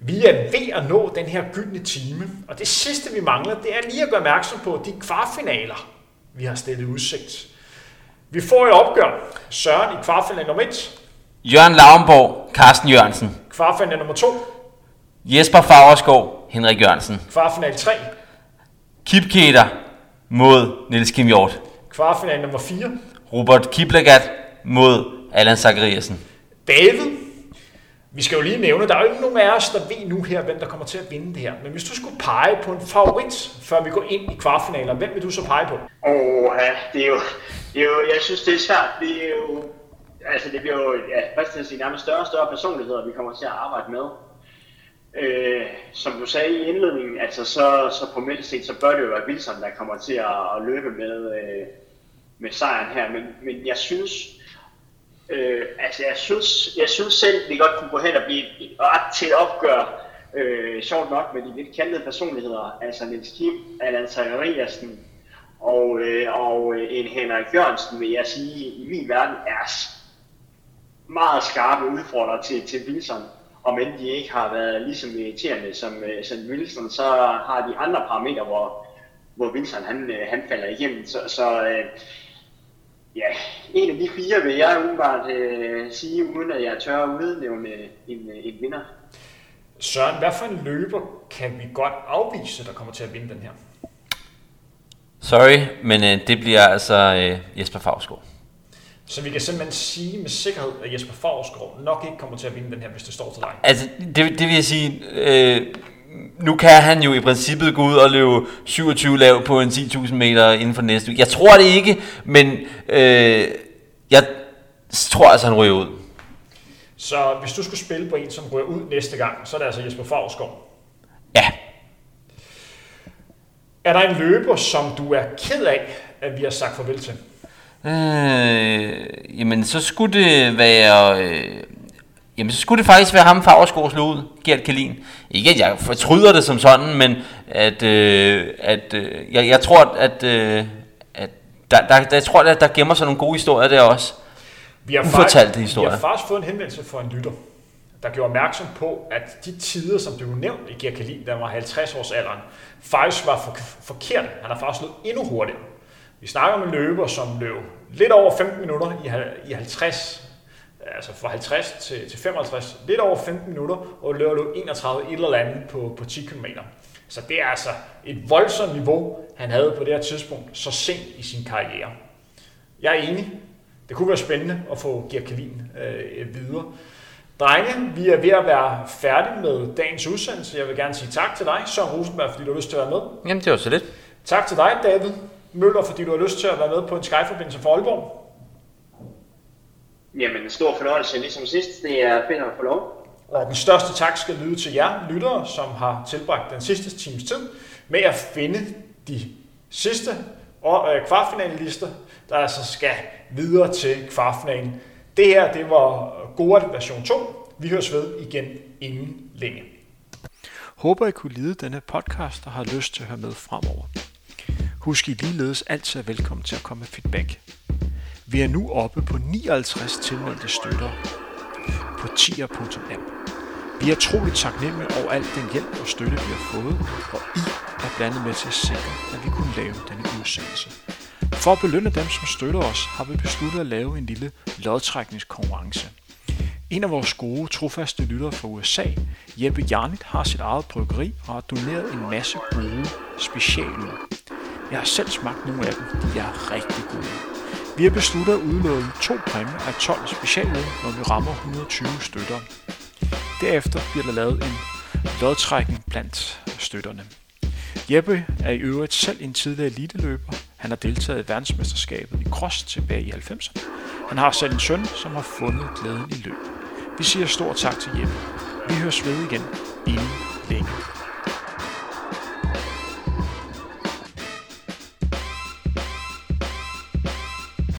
Vi er ved at nå den her gyldne time, og det sidste, vi mangler, det er lige at gøre opmærksom på de kvartfinaler, vi har stillet udsigt. Vi får et opgør. Søren i kvartfinal nummer 1, Jørgen Lavnborg, Carsten Jørgensen, kvartfinal nummer 2, Jesper Fagerskov, Henrik Jørgensen, kvartfinal 3, Kip Keter mod Niels Kim Hjort, kvartfinal nummer 4, Robert Kiplagat mod Allan Zachariasen. David. Vi skal jo lige nævne, der er jo ikke nogen af os, der ved nu her, hvem der kommer til at vinde det her. Men hvis du skulle pege på en favorit, før vi går ind i kvartfinaler, hvem vil du så pege på? Åh, ja, det er jo, det er jo, jeg synes, det er svært. Det er jo, altså det bliver jo, ja, hvad skal jeg sige, nærmest større og større personligheder, vi kommer til at arbejde med. Øh, som du sagde i indledningen, altså så, så på middelset, så bør det jo være Wilson, der kommer til at, at løbe med, øh, med sejren her. Men, men jeg synes, øh, altså jeg synes, jeg synes selv, det godt kunne gå hen og blive ret til opgør, øh, sjovt nok med de lidt kantede personligheder, altså Niels Kim, Allan Zachariasen og, øh, og øh, en Henrik Jørgensen, vil jeg sige, i min verden er meget skarpe udfordrere til, til Wilson. om end de ikke har været lige så irriterende som, øh, som Wilson, så har de andre parametre, hvor, hvor Wilson han, øh, han falder igennem. Så, så øh, ja, en af de fire vil jeg umiddelbart øh, sige, uden at jeg tør at udnævne en, en vinder. Søren, hvad for en løber kan vi godt afvise, der kommer til at vinde den her? Sorry, men øh, det bliver altså øh, Jesper Favsgaard. Så vi kan simpelthen sige med sikkerhed, at Jesper Favsgaard nok ikke kommer til at vinde den her, hvis det står til dig. Altså, det, det vil jeg sige, øh, nu kan han jo i princippet gå ud og løbe 27 lav på en 10.000 meter inden for næste uge. Jeg tror det ikke, men øh, jeg tror altså, han ryger ud. Så hvis du skulle spille på en, som ryger ud næste gang, så er det altså Jesper Favsgaard. Ja. Er der en løber, som du er ked af, at vi har sagt farvel til? Øh, jamen, så skulle det være... Øh, jamen, så skulle det faktisk være ham, Fagerskov slog ud, Gert Kalin. Ikke at jeg fortryder det som sådan, men at, øh, at øh, jeg, jeg tror, at, øh, at der, der, der, jeg tror, at der gemmer sig nogle gode historier der også. Vi har Ufortalte faktisk, historier. Vi har faktisk fået en henvendelse fra en lytter, der gjorde opmærksom på, at de tider, som blev nævnt i Gert Kalin, der var 50 års alderen, faktisk var for, forkerte. Han har faktisk løbet endnu hurtigere. Vi snakker om en løber, som løb lidt over 15 minutter i, i 50, altså fra 50 til, til 55, lidt over 15 minutter, og løb løb 31 et eller andet på, på 10 km. Så det er altså et voldsomt niveau, han havde på det her tidspunkt, så sent i sin karriere. Jeg er enig. Det kunne være spændende at få Gert Kalin øh, videre. Drenge, vi er ved at være færdige med dagens udsendelse. Jeg vil gerne sige tak til dig, Søren Rosenberg, fordi du har lyst til at være med. Jamen, det var så lidt. Tak til dig, David Møller, fordi du har lyst til at være med på en Skyforbindelse for Aalborg. Jamen, en stor fornøjelse, ligesom sidst. Det er fedt at få lov. Og den største tak skal lyde til jer lyttere, som har tilbragt den sidste times tid med at finde de sidste og, øh, kvartfinalelister, der altså skal videre til kvartfinalen. Det her, det var Goat version 2. Vi høres ved igen inden længe. Håber I kunne lide denne podcast og har lyst til at høre med fremover. Husk I ligeledes altid er velkommen til at komme med feedback. Vi er nu oppe på 59 tilmeldte støtter på tier.app. Vi er troligt taknemmelige over alt den hjælp og støtte, vi har fået, og I er blandet med til at sikre, at vi kunne lave denne udsendelse. For at belønne dem, som støtter os, har vi besluttet at lave en lille lodtrækningskonkurrence. En af vores gode, trofaste lyttere fra USA, Jeppe Jarnit, har sit eget bryggeri og har doneret en masse gode specialøl. Jeg har selv smagt nogle af dem. De er rigtig gode. Vi har besluttet at udlåne to præmier af 12 specialøl, når vi rammer 120 støtter. Derefter bliver der lavet en lodtrækning blandt støtterne. Jeppe er i øvrigt selv en tidligere eliteløber. Han har deltaget i verdensmesterskabet i cross tilbage i 90'erne. Han har selv en søn, som har fundet glæden i løb. Vi siger stor tak til Jeppe. Vi høres ved igen inden længe.